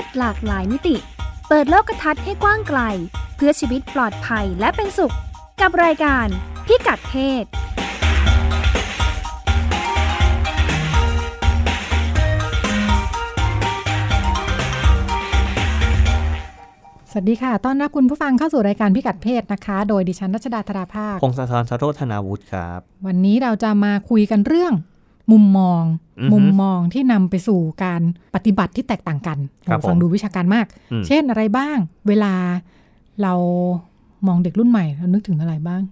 ศหลากหลายมิติ เปิดโลกทัศน์ให้กว้างไกล เพื่อชีวิตปลอดภัยและเป็นสุข กับรายการพิกัดเพศสวัสดีค่ะ ต้อนรับคุณผู้ฟังเข้าสู่รายการพิกัดเพศนะคะ โดยดิฉันรัชดาธราภาค พงศธรสโรธนาวุฒิครับ วันนี้เราจะมาคุยกันเรื่อง มุมมองอือฮึมุมมองที่นำไปสู่การปฏิบัติที่แตกต่างกันครับฟังผมดูวิชาการมากอืมเช่นอะไรบ้าง เวลาเรามองเด็กรุ่นใหม่เรานึกถึงอะไรบ้าง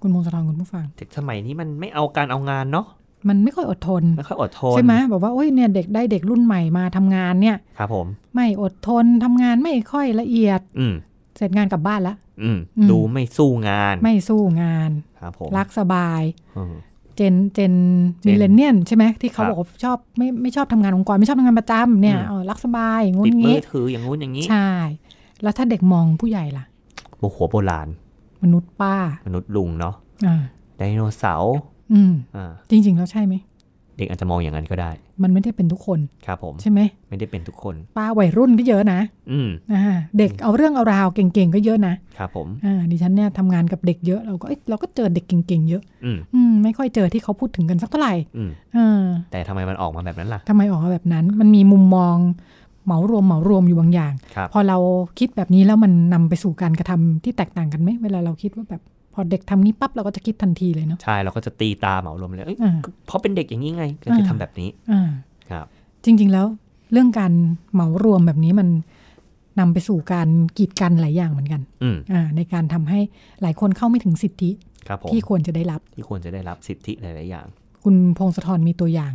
คุณมงคลทรคุณผู้ฟัง เด็กสมัยนี้มันไม่เอาการเอางานเนาะมันไม่ค่อยอดทนไม่ค่อยอดทนใช่ไหมบอกว่าโอ้ยเนี่ยเด็กได้เด็กรุ่นใหม่มาทำงานเนี่ย ครับผม ไม่อดทนทำงานไม่ค่อยละเอียด อืมเสร็จงานกลับบ้านละอืมอืมดูไม่สู้งาน ไม่สู้งาน ครับผมรักสบายอืม เจนเจนเจนมิเลเนียนใช่ไหมที่เขาครับบอกว่าชอบไม่ไม่ชอบทำงานองค์กรไม่ชอบทำงานประจำเนี่ยอืมเออรักสบายอย่างงู้ติดนมืงี้อถืออย่างงู้นอย่างนี้ ใช่ แล้วถ้าเด็กมองผู้ใหญ่ล่ะโอ้โหโบราณ มนุษย์ป้า มนุษย์ลุงเนาะอ่าไดโนเสาร์อืมอ่าจริงๆแล้วใช่ไหม เด็กอาจจะมองอย่างนั้นก็ได้ มันไม่ได้เป็นทุกคนครับผมใช่ไหมไม่ได้เป็นทุกคนป้าวัยรุ่นก็เยอะนะ อืมอ่าเด็กเอาเรื่องเอาราวเก่งๆก็เยอะนะครับผมอ่าดิฉันเนี่ยทำงานกับเด็กเยอะเราก็เอ้ยเราก็เจอเด็กเก่งๆเยอะอืมอืมไม่ค่อยเจอที่เขาพูดถึงกันสักเท่าไหร่อืมอ่าแต่ทำไมมันออกมาแบบนั้นล่ะทำไมออกมาแบบนั้น มันมีมุมมองเหมารวมเหมารวมอยู่บางอย่างครับพอเราคิดแบบนี้แล้วมันนำไปสู่การกระทำที่แตกต่างกันไหมเวลาเราคิดว่าแบบ พอเด็กทำนี้ปั๊บเราก็จะคิดทันทีเลยเนาะใช่เราก็จะตีตาเหมารวมเลยเอ้ยอ่าเพราะเป็นเด็กอย่างนี้ไงก็จะอ่าทำแบบนี้อ่าครับ จริง ๆแล้วเรื่องการเหมารวมแบบนี้มันนำไปสู่การกีดกันหลายอย่างเหมือนกันอืมอ่าในการทำให้หลายคนเข้าไม่ถึงสิทธิครับผมที่ควรจะได้รับที่ควรจะได้รับสิทธิหลายๆอย่าง คุณพงศธรมีตัวอย่าง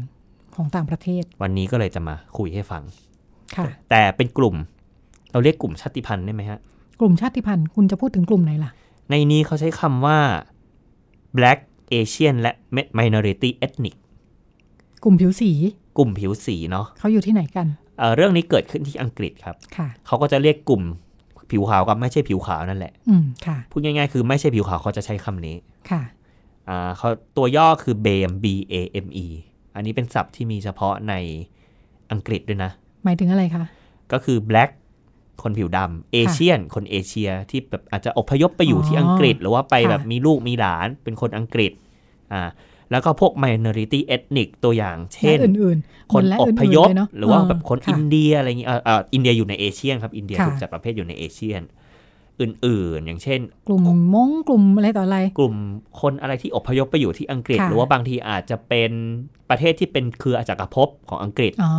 ของต่างประเทศ วันนี้ก็เลยจะมาคุยให้ฟังค่ะ แต่เป็นกลุ่ม เราเรียกกลุ่มชาติพันธุ์ได้ไหมฮะ กลุ่มชาติพันธุ์คุณจะพูดถึงกลุ่มไหนล่ะ ในนี้เขาใช้คำว่า black Asian และ minority ethnic กลุ่มผิวสี กลุ่มผิวสีเนาะเขาอยู่ที่ไหนกันเอ่อเรื่องนี้เกิดขึ้นที่อังกฤษครับค่ะเขาก็จะเรียกกลุ่มผิวขาวกับไม่ใช่ผิวขาวนั่นแหละ อืมค่ะพูดง่ายๆ คือไม่ใช่ผิวขาวเขาจะใช้คำนี้ค่ะอ่าเขาตัวย่อคือ BAME B A M E อันนี้เป็นศัพท์ที่มีเฉพาะในอังกฤษด้วยนะ หมายถึงอะไรคะ ก็คือ black คนผิวดำเอเชียน คนเอเชียที่แบบอาจจะอพยพไปอยู่ที่อังกฤษ หรือว่าไปค่ะแบบมีลูกมีหลานเป็นคนอังกฤษอ่าแล้วก็พวก minority ethnic ตัวอย่าง เช่นและอื่นๆคนและออื่นๆพยพเลเนะหรือว่าแบบคนค่ะอินเดียอะไรอย่างเงี้ยเอ่อเอ่ออินเดียอยู่ในเอเชียนครับ อินเดียค่ะถูกจัดประเภทอยู่ในเอเชียน อื่น ๆ อย่างเช่น กลุ่มมงกลุ่มอะไรต่ออะไร กลุ่มคนอะไรที่อพยพไปอยู่ที่อังกฤษค่ะหรือว่าบางทีอาจจะเป็นประเทศที่เป็นเครือจักรภพของอังกฤษอ๋อ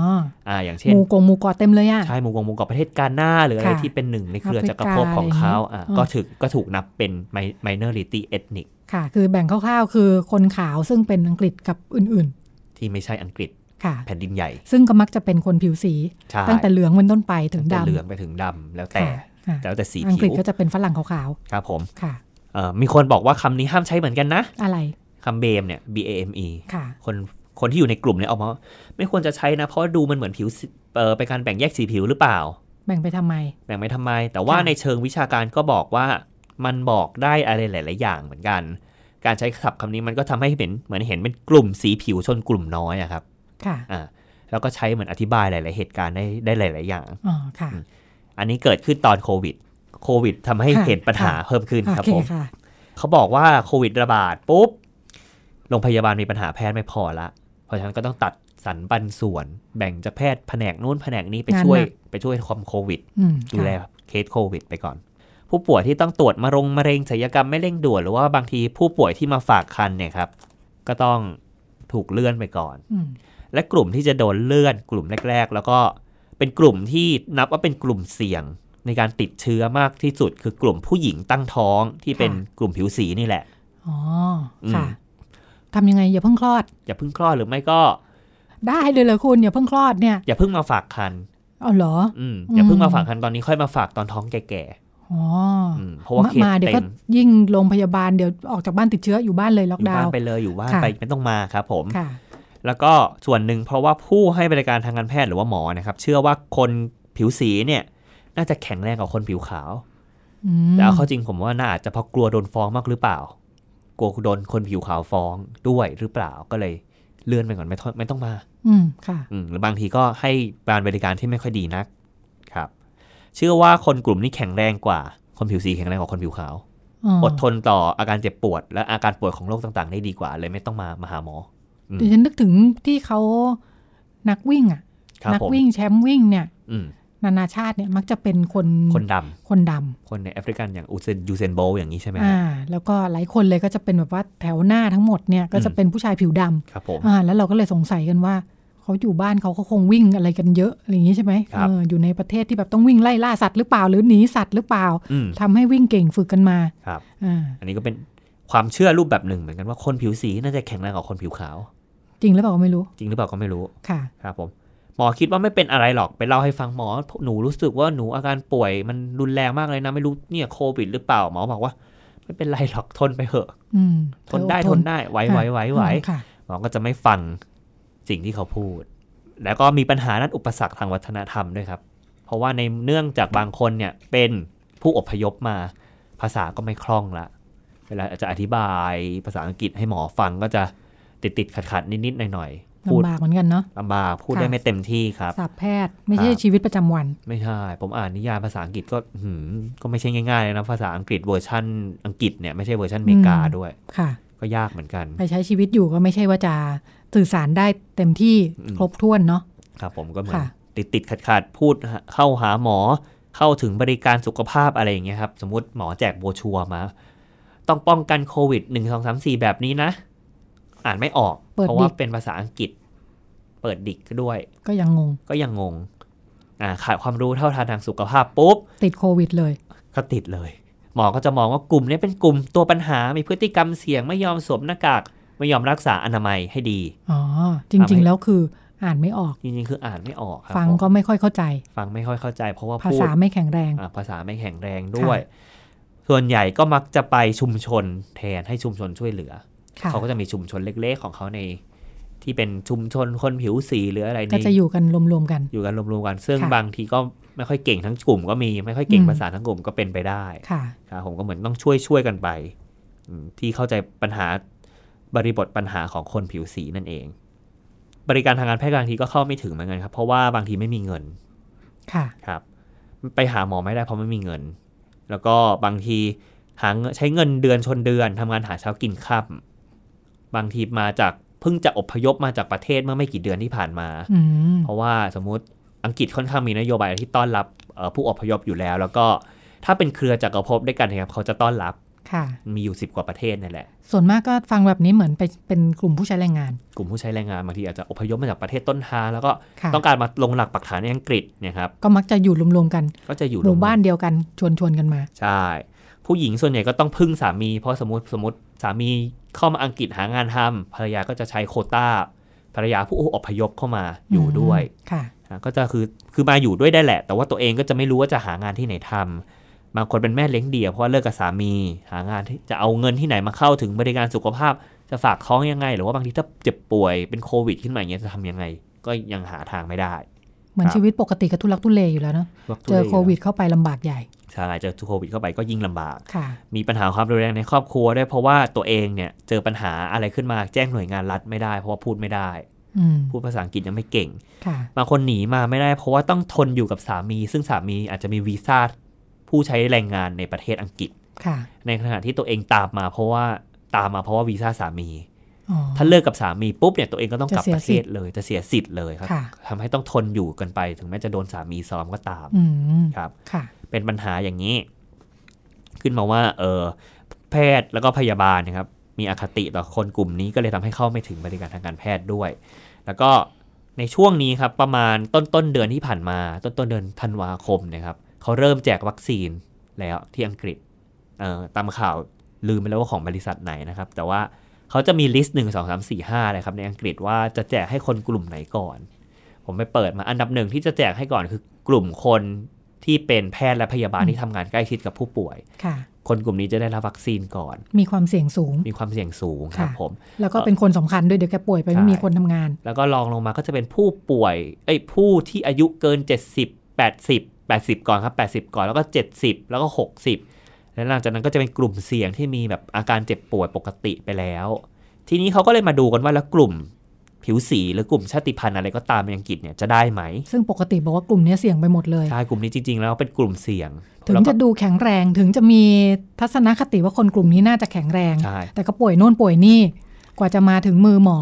อ่าอย่างหเช่นมูกงหมูกอเต็มเลยอะใช่หมู่กงหมู่เกาะประเทศกาหน้าหรืออะไรค่ะที่เป็นหนึ่งในเครือแอฟริกาจักรภพของเขาอะอะไรอย่างงี้ก็ถูกก็ถูกนับเป็น mi- minority ethnic ค่ะ คือแบ่งคร่าวๆ คือคนขาวซึ่งเป็นอังกฤษกับอื่นที่ไม่ใช่อังกฤษๆค่ะแผ่นดินใหญ่ ซึ่งก็มักจะเป็นคนผิวสีใช่ตั้งแต่เหลืองเป็นต้นไปถึงตั้แต่ดำเหลืองไปถึงดำแล้วแต่ค่ะค่ะ แล้วแต่สีอังกผิฤษวก็จะเป็นฝรั่งขาวครับผมๆค่ะเอ่อมีคนบอกว่าคำนี้ห้ามใช้เหมือนกันนะ อะไรคำเบมเนี่ย B A M E ค่ะ คนคนที่อยู่ในกลุ่มเนี่ยออกมาว่าไม่ควรจะใช้นะ เพราะดูมันเหมือนผิวสีเออเป็นการแบ่งแยกสีผิวหรือเปล่า แบ่งไปทำไม แบ่งไปทำไม แต่ว่าค่ะในเชิงวิชาการก็บอกว่ามันบอกได้อะไรหลาย ๆ อย่างเหมือนกัน การใช้ศัพท์คำนี้มันก็ทำให้เห็นเหมือนเห็นเป็นกลุ่มสีผิวชนกลุ่มน้อยอะครับ ค่ะอ่าแล้วก็ใช้เหมือนอธิบายหลาย ๆ เหตุการณ์ได้ได้หลาย ๆ อย่างอ๋อค่ะ อันนี้เกิดขึ้นตอนโควิด โควิดทำให้ค่ะเห็นปัญหาค่ะเพิ่มขึ้นครับโอเคผมค่ะเขาบอกว่าโควิดระบาดปุ๊บโรงพยาบาลมีปัญหาแพทย์ไม่พอละ เพราะฉะนั้นก็ต้องตัดสรรปันส่วน แบ่งจากแพทย์แผนกนู้นแผนกนี้ไปงานช่วยหนักไปช่วยความโควิดอืมดูแลค่ะเคสโควิด ไปก่อน ผู้ป่วยที่ต้องตรวจมะรงมะเร็งศัลยกรรมไม่เร่งด่วนหรือว่าบางทีผู้ป่วยที่มาฝากคันเนี่ยครับ ก็ต้องถูกเลื่อนไปก่อนอืมและกลุ่มที่จะโดนเลื่อนกลุ่มแรก ๆ แล้วก็ เป็นกลุ่มที่นับว่าเป็นกลุ่มเสี่ยงในการติดเชื้อมากที่สุด คือกลุ่มผู้หญิงตั้งท้องที่เป็นกลุ่มผิวสีนี่แหละ อ๋ออืมค่ะทำยังไงอย่าเพิ่งคลอด อย่าเพิ่งคลอดหรือไม่ก็ ได้เลยเหรอคุณอย่าเพิ่งคลอดเนี่ย อย่าเพิ่งมาฝากคันเอาเหรอ อืมอย่าเพิ่งอืมมาฝากคันตอนนี้ค่อยมาฝากตอนท้องแก่อ๋อๆอืมเพราะว่ามาเคสมาเดี๋ยวเต็ก็มยิ่งโรงพยาบาลเดี๋ยวออกจากบ้านติดเชื้ออยู่บ้านเลยล็ออกยู่ดาบ้านวน์ไปเลยอยู่บ้านค่ะไปไม่ต้องมาครับผมค่ะ แล้วก็ส่วนหนึ่งเพราะว่าผู้ให้บริการทางการแพทย์หรือว่าหมอนะครับ เชื่อว่าคนผิวสีเนี่ย น่าจะแข็งแรงกว่าคนผิวขาวอืมแต่เอาเข้าจริงผมว่าน่าอาจจะเพราะกลัวโดนฟ้องมากหรือเปล่า กลัวโดนคนผิวขาวฟ้องด้วยหรือเปล่าก็เลยเลื่อนไปก่อนไม่ต้องไม่ต้องมา อืมค่ะอืมหรือบางทีก็ให้การบริการที่ไม่ค่อยดีนัก ครับ เชื่อว่าคนกลุ่มนี้แข็งแรงกว่า คนผิวสีแข็งแรงกว่าคนผิวขาวอดทนต่ออาการเจ็บปวด และอาการป่วยของโรคต่างๆ ได้ดีกว่า เลยไม่ต้องมามาหาหมออืม ดิฉันนึกถึงที่เขานักวิ่งอะครับนัผมวิ่งแชมป์วิ่งเนี่ยอืมนานาชาติเนี่ยมักจะเป็นคนคนดำคนดคนในแอฟริกันอย่างอูเซนยูเซนโบลอย่างนี้ใช่ไหมำอ่าแล้วก็หลายคนเลยก็จะเป็นแบบว่าแถวหน้าทั้งหมดเนี่ยก็จะเป็นผู้ชายผิวดำครับผมอ่าแล้วเราก็เลยสงสัยกันว่าเขาอยู่บ้านเขาเขาคงวิ่งอะไรกันเยอะอะไรอย่างนี้ใช่ไหมครับเอออยู่ในประเทศที่แบบต้องวิ่งไล่ล่าสัตว์หรือเปล่า หรือหนีสัตว์หรือเปล่าอืมทำให้วิ่งเก่งฝึกกันมาครับอ่าอันนี้ก็เป็นความเชื่อรูปแบบหนึ่งเหมือนกันว่าคนผิวสีน่าจะแข็งแรงกว่าคนผิวขาว จริงหรือเปล่าก็ไม่รู้ จริงหรือเปล่าก็ไม่รู้ค่ะครับผมหมอคิดว่าไม่เป็นอะไรหรอกไปเล่าให้ฟังหมอ หนูรู้สึกว่าหนูอาการป่วยมันรุนแรงมากเลยนะไม่รู้เนี่ยโควิดหรือเปล่าหมอบอกว่า ไม่เป็นไรหรอกทนไปเถอะอืมทนได้เธออทนได้ไหวไหวไหวไหวค่ะหมอก็จะไม่ฟังสิ่งที่เขาพูด แล้วก็มีปัญหาด้านอุปสรรคทางวัฒนธรรมด้วยครับ เพราะว่าในเนื่องจากบางคนเนี่ยเป็นผู้อพยพมา ภาษาก็ไม่คล่องละเวลาจะอธิบายภาษาอังกฤษให้หมอฟังก็จะ ติดติดขัดขัดๆนิดๆหน่อยๆพูดลำบากเหมือนกันเนาะลำบากพูดค่ะได้ไม่เต็มที่ครับสับแพทย์ไม่ใช่ครับชีวิตประจำวัน ไม่ใช่ ผมอ่านนิยายภาษาอังกฤษก็หืมก็ไม่ใช่ง่ายๆเลยนะภาษาอังกฤษเวอร์ชันอังกฤษเนี่ยไม่ใช่เวอร์ชันอเมริกาอืมด้วยค่ะ ก็ยากเหมือนกัน ไปใช้ชีวิตอยู่ก็ไม่ใช่ว่าจะสื่อสารได้เต็มที่อืมครบถ้วนเนาะครับผมก็เหมือนค่ะติดติดขัดขัดๆพูดเข้าหาหมอเข้าถึงบริการสุขภาพอะไรอย่างเงี้ยครับ สมมติหมอแจกโบรชัวร์มา ต้องป้องกันโควิดหนึ่งสองสามสี่แบบนี้นะ อ่านไม่ออกเปิดเพราะดิว่ากเป็นภาษาอังกฤษ เปิดดิกด้วย ก็ยังงง ก็ยังงง อ่าขาดความรู้เท่าทานทางสุขภาพปุ๊บ ติดโควิดเลย ก็ติดเลย หมอก็จะมองว่ากลุ่มนี้เป็นกลุ่มตัวปัญหา มีพฤติกรรมเสี่ยงไม่ยอมสวมหน้ากาก ไม่ยอมรักษาอนามัยให้ดี อ๋อจทำริงให้ๆแล้วคืออ่านไม่ออก จริงๆ คืออ่านไม่ออกครับฟังผมก็ไม่ค่อยเข้าใจ ฟังไม่ค่อยเข้าใจ เพราะว่าภาพูดษาไม่แข็งแรงอ่าภาษาไม่แข็งแรงด้วย ส่วนใหญ่ก็มักจะไปชุมชนแทนให้ชุมชนช่วยเหลือค่ะ เขาก็จะมีชุมชนเล็กๆของเขาใน ที่เป็นชุมชนคนผิวสีหรืออะไรก็นี่จะอยู่กันรวมๆกัน อยู่กันรวมๆกัน ซึ่งค่ะบางทีก็ไม่ค่อยเก่งทั้งกลุ่มก็มีไม่ค่อยเก่งอืมภาษาทั้งกลุ่มก็เป็นไปได้ค่ะครับผมก็เหมือนต้องช่วยช่วยกันไปอืมที่เข้าใจปัญหาบริบทปัญหาของคนผิวสีนั่นเอง บริการทางการแพทย์บางทีก็เข้าไม่ถึงเหมือนกันครับ เพราะว่าบางทีไม่มีเงิน ค่ะครับ ไปหาหมอไม่ได้เพราะไม่มีเงิน แล้วก็บางทีหาเงินใช้เงินเดือนชนเดือนทำงานหาเช้ากินค่ำ บางทีมาจากเพิ่งจะอพยพมาจากประเทศเมื่อไม่กี่เดือนที่ผ่านมาอืมเพราะว่าสมมุติอังกฤษค่อนข้างมีนโยบายที่ต้อนรับเอ่อผู้อพยพอยู่แล้ว แล้วก็ถ้าเป็นเครือจักรภพด้วยกันนะครับเขาจะต้อนรับค่ะมีอยู่สิบกว่าประเทศนั่นแหละ ส่วนมากก็ฟังแบบนี้เหมือนไปเป็นกลุ่มผู้ใช้แรงงาน กลุ่มผู้ใช้แรงงานบางทีอาจจะอพยพมาจากประเทศต้นทางแล้วก็ค่ะต้องการมาลงหลักปักฐานในอังกฤษเนี่ยครับ ก็มักจะอยู่รวมๆกัน ก็จะอยู่หมู่บ้านรวมเดียวกันชวนๆกันมาๆใช่ ผู้หญิงส่วนใหญ่ก็ต้องพึ่งสามี เพราะสมมติสมมติสามีเข้ามาอังกฤษหางานทำภรรยาก็จะใช้โควต้าภรรยาผู้อพยพเข้ามาอยู่ด้วยค่ะอะก็จะคือคือมาอยู่ด้วยได้แหละ แต่ว่าตัวเองก็จะไม่รู้ว่าจะหางานที่ไหนทำบางคนเป็นแม่เลี้ยงเดี่ยวเพราะว่าเลิกกับสามี หางานที่จะเอาเงินที่ไหนมาเข้าถึงบริการสุขภาพ จะฝากท้องยังไง หรือว่าบางทีถ้าเจ็บป่วยเป็นโควิด ขึ้นมาอย่างเงี้ยจะทำยังไง ก็ยังหาทางไม่ได้ เหมือนครับชีวิตปกติก็ทุลักทุเลอยู่แล้วเนาะพวกทุเจอรศโควิดเข้าไปลำบากใหญ่ใช่เจอโควิดเข้าไปก็ยิ่งลำบากค่ะมีปัญหาความรุนแรงในครอบครัวด้วยเพราะว่าตัวเองเนี่ยเจอปัญหาอะไรขึ้นมาแจ้งหน่วยงานรัฐไม่ได้ เพราะว่าพูดไม่ได้อืมพูดภาษาอังกฤษยังไม่เก่งค่ะบางคนหนีมาไม่ได้ เพราะว่าต้องทนอยู่กับสามี ซึ่งสามีอาจจะมีวีซ่าผู้ใช้แรงงานในประเทศอังกฤษค่ะในขณะที่ตัวเองตามมาเพราะว่าตามมาเพราะว่าวีซ่าสามีอ๋อ ถ้าเลิกกับสามีปุ๊บเนี่ยตัวเองก็ต้องกลับจะเสียประเทศเลยจะเสียสิทธิ์เลยครับค่ะทำให้ต้องทนอยู่กันไป ถึงแม้จะโดนสามีซ้อมก็ตามอืมครับค่ะเป็นปัญหาอย่างนี้ ขึ้นมาว่า เออแพทย์แล้วก็พยาบาลนะครับ มีอคติต่อคนกลุ่มนี้ก็เลยทำให้เข้าไม่ถึงบริการทางการแพทย์ด้วย แล้วก็ในช่วงนี้ครับประมาณต้นต้นเดือนที่ผ่านมา ต้นต้นเดือนธันวาคมนะครับเขาเริ่มแจกวัคซีนแล้วที่อังกฤษเอ่อตามข่าวลืมไปแล้วว่าของบริษัทไหนนะครับ แต่ว่า เขาจะมีลิสต์หนึ่งสองสามสี่ห้าเลยครับในอังกฤษว่าจะแจกให้คนกลุ่มไหนก่อน ผมไปเปิดมาอันดับหนึ่งที่จะแจกให้ก่อนคือกลุ่มคนที่เป็นแพทย์และพยาบาลอืมที่ทำงานใกล้ชิดกับผู้ป่วยค่ะ คนกลุ่มนี้จะได้รับวัคซีนก่อน มีความเสี่ยงสูง มีความเสี่ยงสูงครับค่ะผม แล้วก็เป็นคนสำคัญด้วยเดี๋ยวแกป่วยไปไม่ใช่มีคนทำงาน แล้วก็ลองลงมาก็จะเป็นผู้ป่วย เอ้ยผู้ที่อายุเกิน 70 80 80 ก่อนครับ 80 ก่อนแล้วก็ 70 แล้วก็ 60 แล้วหลังจากนั้นก็จะเป็นกลุ่มเสี่ยงที่มีแบบอาการเจ็บป่วยปกติไปแล้ว ทีนี้เขาก็เลยมาดูกันว่าแล้วกลุ่มผิวสีหรือกลุ่มชาติพันธุ์อะไรก็ตามในอังกฤษเนี่ยจะได้ไหม ซึ่งปกติบอกว่ากลุ่มเนี้ยเสี่ยงไปหมดเลยใช่กลุ่มนี้จริง ๆ แล้วเป็นกลุ่มเสี่ยง ถึงแล้วก็จะดูแข็งแรงถึงจะมีทัศนคติว่าคนกลุ่มนี้น่าจะแข็งแรงใช่แต่ก็ป่วยโน่นป่วยนี่กว่าจะมาถึงมือหมอ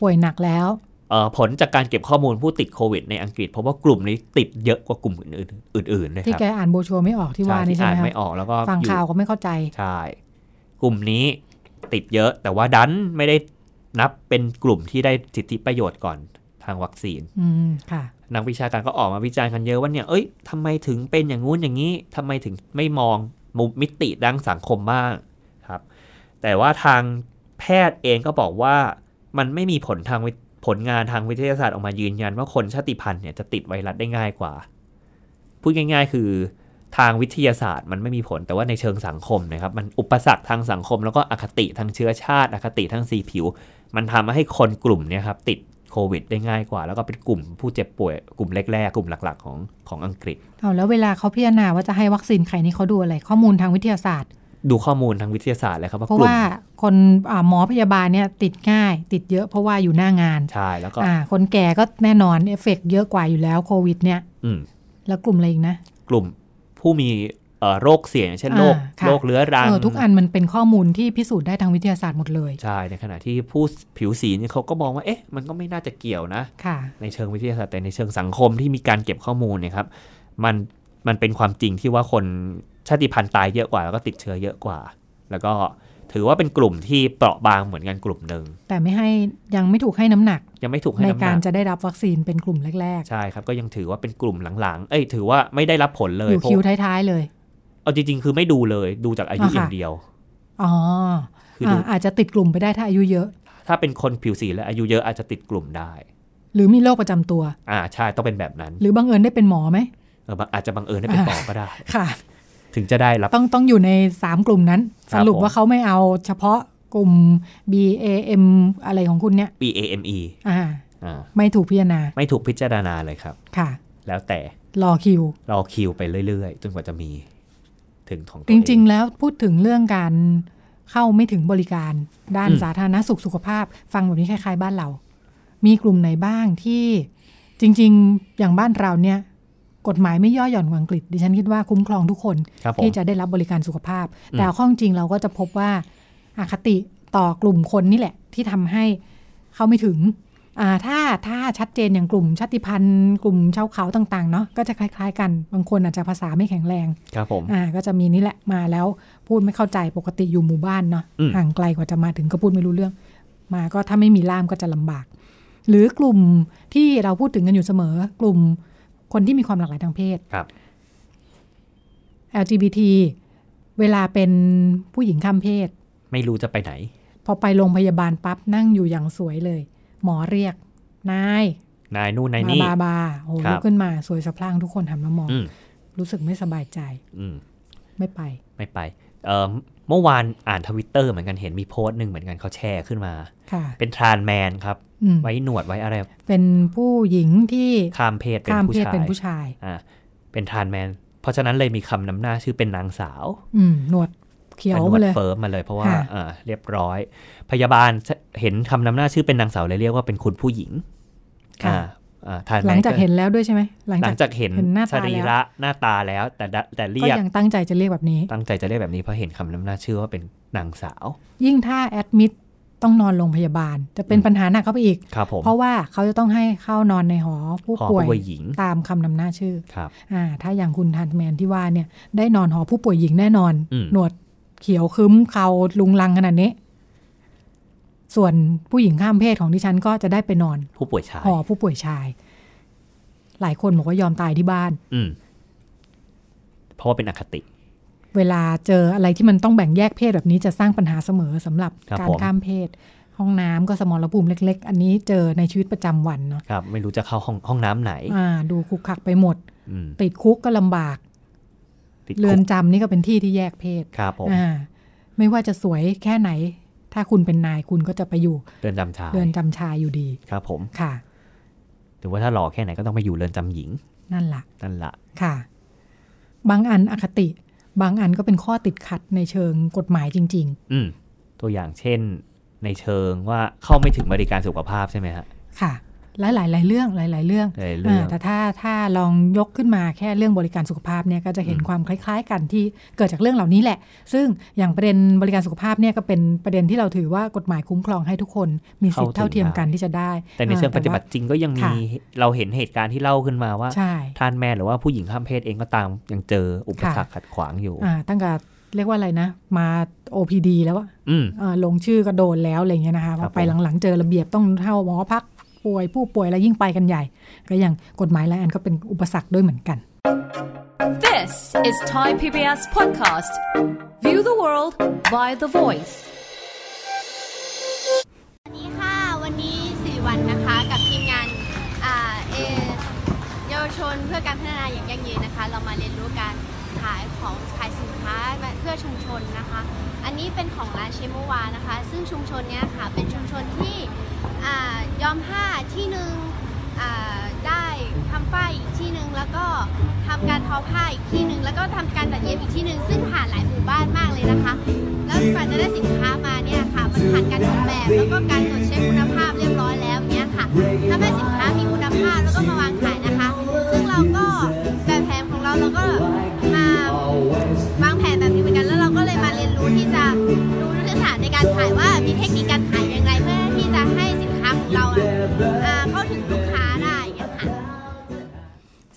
ป่วยหนักแล้วเอ่อ ผลจากการเก็บข้อมูลผู้ติดโควิดในอังกฤษ เพราะว่ากลุ่มนี้ติดเยอะกว่ากลุ่มอื่นๆอื่นๆเลยที่ครับแกอ่านโบรชัวร์ไม่ออกที่ว่านี่ที่ใช่อ่านไหมไม่คะออกแล้วก็ฟังอยู่ข่าวก็ไม่เข้าใจใช่กลุ่มนี้ติดเยอะแต่ว่าดันไม่ได้นับเป็นกลุ่มที่ได้สิทธิประโยชน์ก่อนทางวัคซีนอืมค่ะนักวิชาการก็ออกมาวิจารณ์กันเยอะว่าเนี่ยเอ้ยทำไมถึงเป็นอย่างงู้นอย่างนี้ทำไมถึงไม่มองมุมมิติด้านสังคมบ้างครับ แต่ว่าทางแพทย์เองก็บอกว่ามันไม่มีผลทางวิ ผลงานทางวิทยาศาสตร์ออกมายืนยันว่าคนชาติพันธุ์เนี่ยจะติดไวรัสได้ง่ายกว่า พูดง่าย ๆ คือทางวิทยาศาสตร์มันไม่มีผลแต่ว่าในเชิงสังคมนะครับ มันอุปสรรคทางสังคม แล้วก็อคติทางเชื้อชาติ อคติทางสีผิว มันทำให้คนกลุ่มเนี่ยครับติดโควิดได้ง่ายกว่า แล้วก็เป็นกลุ่มผู้เจ็บป่วยกลุ่มแรกๆ กลุ่มหลัก ๆ ของของอังกฤษเอาแล้วเวลาเขาพิจารณาว่าจะให้วัคซีนใครนี่เขาดูอะไร ข้อมูลทางวิทยาศาสตร์ ดูข้อมูลทางวิทยาศาสตร์เลยครับว่าเพราะกลุ่มว่าคนอ่าหมอพยาบาลเนี่ยติดง่าย ติดเยอะเพราะว่าอยู่หน้างานใช่แล้วก็อ่าคนแก่ก็แน่นอนเอฟเฟกต์เยอะกว่าอยู่แล้วโควิด เนี่ยอืมแล้วกลุ่มอะไรอีกนะ กลุ่มผู้มีเอ่อโรคเสี่ยงอย่างเช่นโรคอ่าค่ะโรคเรื้อรังเออทุกอันมันเป็นข้อมูลที่พิสูจน์ได้ทางวิทยาศาสตร์หมดเลย ใช่ ในขณะที่ผู้ผิวสีเนี่ยเขาก็มองว่าเอ๊ะมันก็ไม่น่าจะเกี่ยวนะค่ะในเชิงวิทยาศาสตร์แต่ในเชิงสังคมที่มีการเก็บข้อมูลเนี่ยครับมันมันเป็นความจริงที่ว่าคน ชาติพันธุ์ตายเยอะกว่าแล้วก็ติดเชื้อเยอะกว่า แล้วก็ถือว่าเป็นกลุ่มที่เปราะบางเหมือนกันกลุ่มหนึ่งแต่ไม่ให้ยังไม่ถูกให้น้ำหนัก ยังไม่ถูกให้ในน้ำหการนักจะได้รับวัคซีนเป็นกลุ่มแรกใช่ครับก็ยังถือว่าเป็นกลุ่มหลังๆ เอ้ยถือว่าไม่ได้รับผลเลๆยอยู่เพราะคิวท้ายๆเลย เอาจริงๆ คือไม่ดูเลยดูจากอายุอ่าค่ะอย่างเดียวอ๋อคือดูอ่าอาจจะติดกลุ่มไปได้ถ้าอายุเยอะ ถ้าเป็นคนผิวสีและอายุเยอะอาจจะติดกลุ่มได้ หรือมีโรคประจำตัว อ่าใช่ต้องเป็นแบบนั้น หรือบังเอิญได้เป็นหมอไหมเออบางอาจจะบังเอิญได้เป็นอ่าต่อก็ได้ค่ะ ถึงจะได้รับต้องต้องอยู่ในสามกลุ่มนั้นคสรับรุปผมว่าเขาไม่เอาเฉพาะกลุ่ม B A M อะไรของคุณเนี่ย B A M E อ่าอ่าไม่ถูกพิจารณา ไม่ถูกพิจารณาเลยครับ ค่ะ แล้วแต่รอคิว รอคิวไปเรื่อยๆ จนกว่าจะมี ถึงของตัวจเอริง ๆ แล้วพูดถึงเรื่องการเข้าไม่ถึงบริการด้านอืมสาธารณสุขสุขภาพ ฟังแบบนี้คล้าย ๆ บ้านเรา มีกลุ่มไหนบ้างที่จริง ๆ อย่างบ้านเราเนี่ย กฎหมายไม่ย่อหย่อนกว่าอังกฤษ ดิฉันคิดว่าคุ้มครองทุกคนครับผมที่จะได้รับบริการสุขภาพอืมแต่เอาข้อจริงเราก็จะพบว่าอาคติต่อกลุ่มคนนี่แหละ ที่ทำให้เข้าไม่ถึงอ่าถ้าถ้าชัดเจนอย่างกลุ่มชาติพันธุ์ กลุ่มชาวเขาต่างๆเนาะก็จะคล้ายๆ กันบางคนอาจจะภาษาไม่แข็งแรงครับผมอ่าก็จะมีนี่แหละมาแล้วพูดไม่เข้าใจปกติอยู่หมู่บ้านเนาะอืมห่างไกลกว่าจะมาถึงก็พูดไม่รู้เรื่อง มาก็ถ้าไม่มีล่ามก็จะลำบาก หรือกลุ่มที่เราพูดถึงกันอยู่เสมอ กลุ่ม คนที่มีความหลากหลายทางเพศครับ LGBT เวลาเป็นผู้หญิงข้ามเพศ ไม่รู้จะไปไหน พอไปโรงพยาบาลปั๊บนั่งอยู่อย่างสวยเลย หมอเรียก นาย นายนู่นนายบานี่บาบาโอ้ครับลุกขึ้นมาสวยสะพรั่งทุกคนหันมามองอืมรู้สึกไม่สบายใจอืมไม่ไป ไม่ไป เอ่อเมื่อวานอ่านทวิตเตอร์เหมือนกันเห็นมีโพสต์หนึ่งเหมือนกันเขาแชร์ขึ้นมาค่ะเป็น trans man ครับอืมไว้หนวดไว้อะไร เป็นผู้หญิงที่ข้ามเพศเป็นข้ามผู้เพศชายเป็นผู้ชายอ่าเป็น trans man เพราะฉะนั้นเลยมีคำนำหน้าชื่อเป็นนางสาวอืมหนวดเขียวหนวดมาเลย firm มาเลยเพราะว่าค่ะอ่าเรียบร้อย พยาบาลเห็นคำนำหน้าชื่อเป็นนางสาวเลยเรียกว่าเป็นคุณผู้หญิงค่ะอ่าอ่า ทรานแมนหลังจากเห็นแล้วด้วยใช่ไหมหลังหลัจากงจากเห็นเห็นหน้าสตาแล้วรีระหน้าตาแล้ว แต่ดะแต่เรีก็ยกยังตั้งใจจะเรียกแบบนี้ ตั้งใจจะเรียกแบบนี้เพราะเห็นคำนำหน้าชื่อว่าเป็นนางสาว ยิ่งถ้าแอดมิดต้องนอนโรงพยาบาล จะเป็นอืมปัญหาหนักเข้าไปอีกครับผมเพราะว่าเขาจะต้องให้เข้านอนในหอผู้หอป่วยผู้ป่วยหญิงตามคำนำหน้าชื่อครับอ่าถ้าอย่างคุณทันแมนที่ว่าเนี่ยได้นอนหอผู้ป่วยหญิงแน่นอนอืมหนวดเขียวคึ้มเขาลุงลังขนาดนี้ ส่วนผู้หญิงข้ามเพศของดิฉันก็จะได้ไปนอน ผู้ป่วยชายหอผู้ป่วยชาย หลายคนบอกว่ายอมตายที่บ้าน อืมเพราะว่าเป็นอคติ เวลาเจออะไรที่มันต้องแบ่งแยกเพศแบบนี้จะสร้างปัญหาเสมอสำหรับครับการผมข้ามเพศ ห้องน้ำก็สมรภูมิเล็ก ๆ อันนี้เจอในชีวิตประจำวันเนาะครับ ไม่รู้จะเข้าห้องห้องน้ำไหน อ่า ดูคุกคักไปหมดอืมติดคุกก็ลำบากติดเรืคุอนกจำนี่ก็เป็นที่ที่แยกเพศครับผมอ่าไม่ว่าจะสวยแค่ไหน ถ้าคุณเป็นนายคุณก็จะไปอยู่เรือนจำชายเรือนจำชายอยู่ดีครับ ผมค่ะหรือว่าถ้าหล่อแค่ไหนก็ต้องไปอยู่เรือนจำหญิง นั่นล่ะนั่นละค่ะ บางอันอคติ บางอันก็เป็นข้อติดขัดในเชิงกฎหมายจริงอืมตัวอย่างเช่น ในเชิงว่าเข้าไม่ถึงบริการสุขภาพใช่ไหมฮะๆค่ะ และหลายๆเรื่องหลายๆเรื่องหลายเรื่องาแต่ถ้าถ้าลองยกขึ้นมาแค่เรื่องบริการสุขภาพเนี่ยก็จะเห็นอืมความคล้าย ๆ กันที่เกิดจากเรื่องเหล่านี้แหละ ซึ่งอย่างประเด็นบริการสุขภาพเนี่ยก็เป็นประเด็นที่เราถือว่ากฎหมายคุ้มครองให้ทุกคนมีสิทธิ์เข้าถึงเท่าเทียมกันได้ที่จะได้ แต่ในเชิงอ่าปฏิบัว่าติจริงก็ยังมีค่ะเราเห็นเหตุการณ์ที่เล่าขึ้นมาว่าใช่ท่านแม่หรือว่าผู้หญิงข้ามเพศเองก็ตามยังเจออุปสรรคขัดขวางอยู่อ่าตั้งแต่เรียกว่าอะไรนะ มา OPD แล้วอะอืมอ่าลงชื่อก็โดนแล้วอะไรเงี้ยนะคะครับพอไปหลังๆ เจอระเบียบต้องเข้าหมอพัก ป่วยผู้ป่วยแล้วยิ่งไปกันใหญ่ ก็อย่างกฎหมายหลายอันก็เป็นอุปสรรคด้วยเหมือนกัน This is Thai PBS podcast. View the world via the voice. สวัสดีค่ะ วันนี้สิริวัลนะคะกับทีมงานอ่าเอเยาวชนเพื่อการพัฒนาอย่างยั่งยืนนะคะ เรามาเรียนรู้การขายของขายสินค้าเพื่อชุมชนนะคะ อันนี้เป็นของร้านเชโมวานะคะ ซึ่งชุมชนเนี้ยค่ะเป็นชุมชนที่อ่า ยอมผ้าที่หนึ่งได้ทำฝ้ายอีกที่หนึ่งแล้วก็ทำการทอผ้าอีกที่หนึ่งแล้วก็ทำการตัดเย็บอีกที่หนึ่งซึ่งผ่านหลายหมู่บ้านมากเลยนะคะ แล้วกว่าจะได้สินค้ามาเนี่ยค่ะ มันผ่านการออกแบบแล้วก็การตรวจเช็คคุณภาพเรียบร้อยแล้วเนี่ยค่ะทำให้สินค้ามีคุณภาพแล้วก็มาวางขายนะคะ ซึ่งเราก็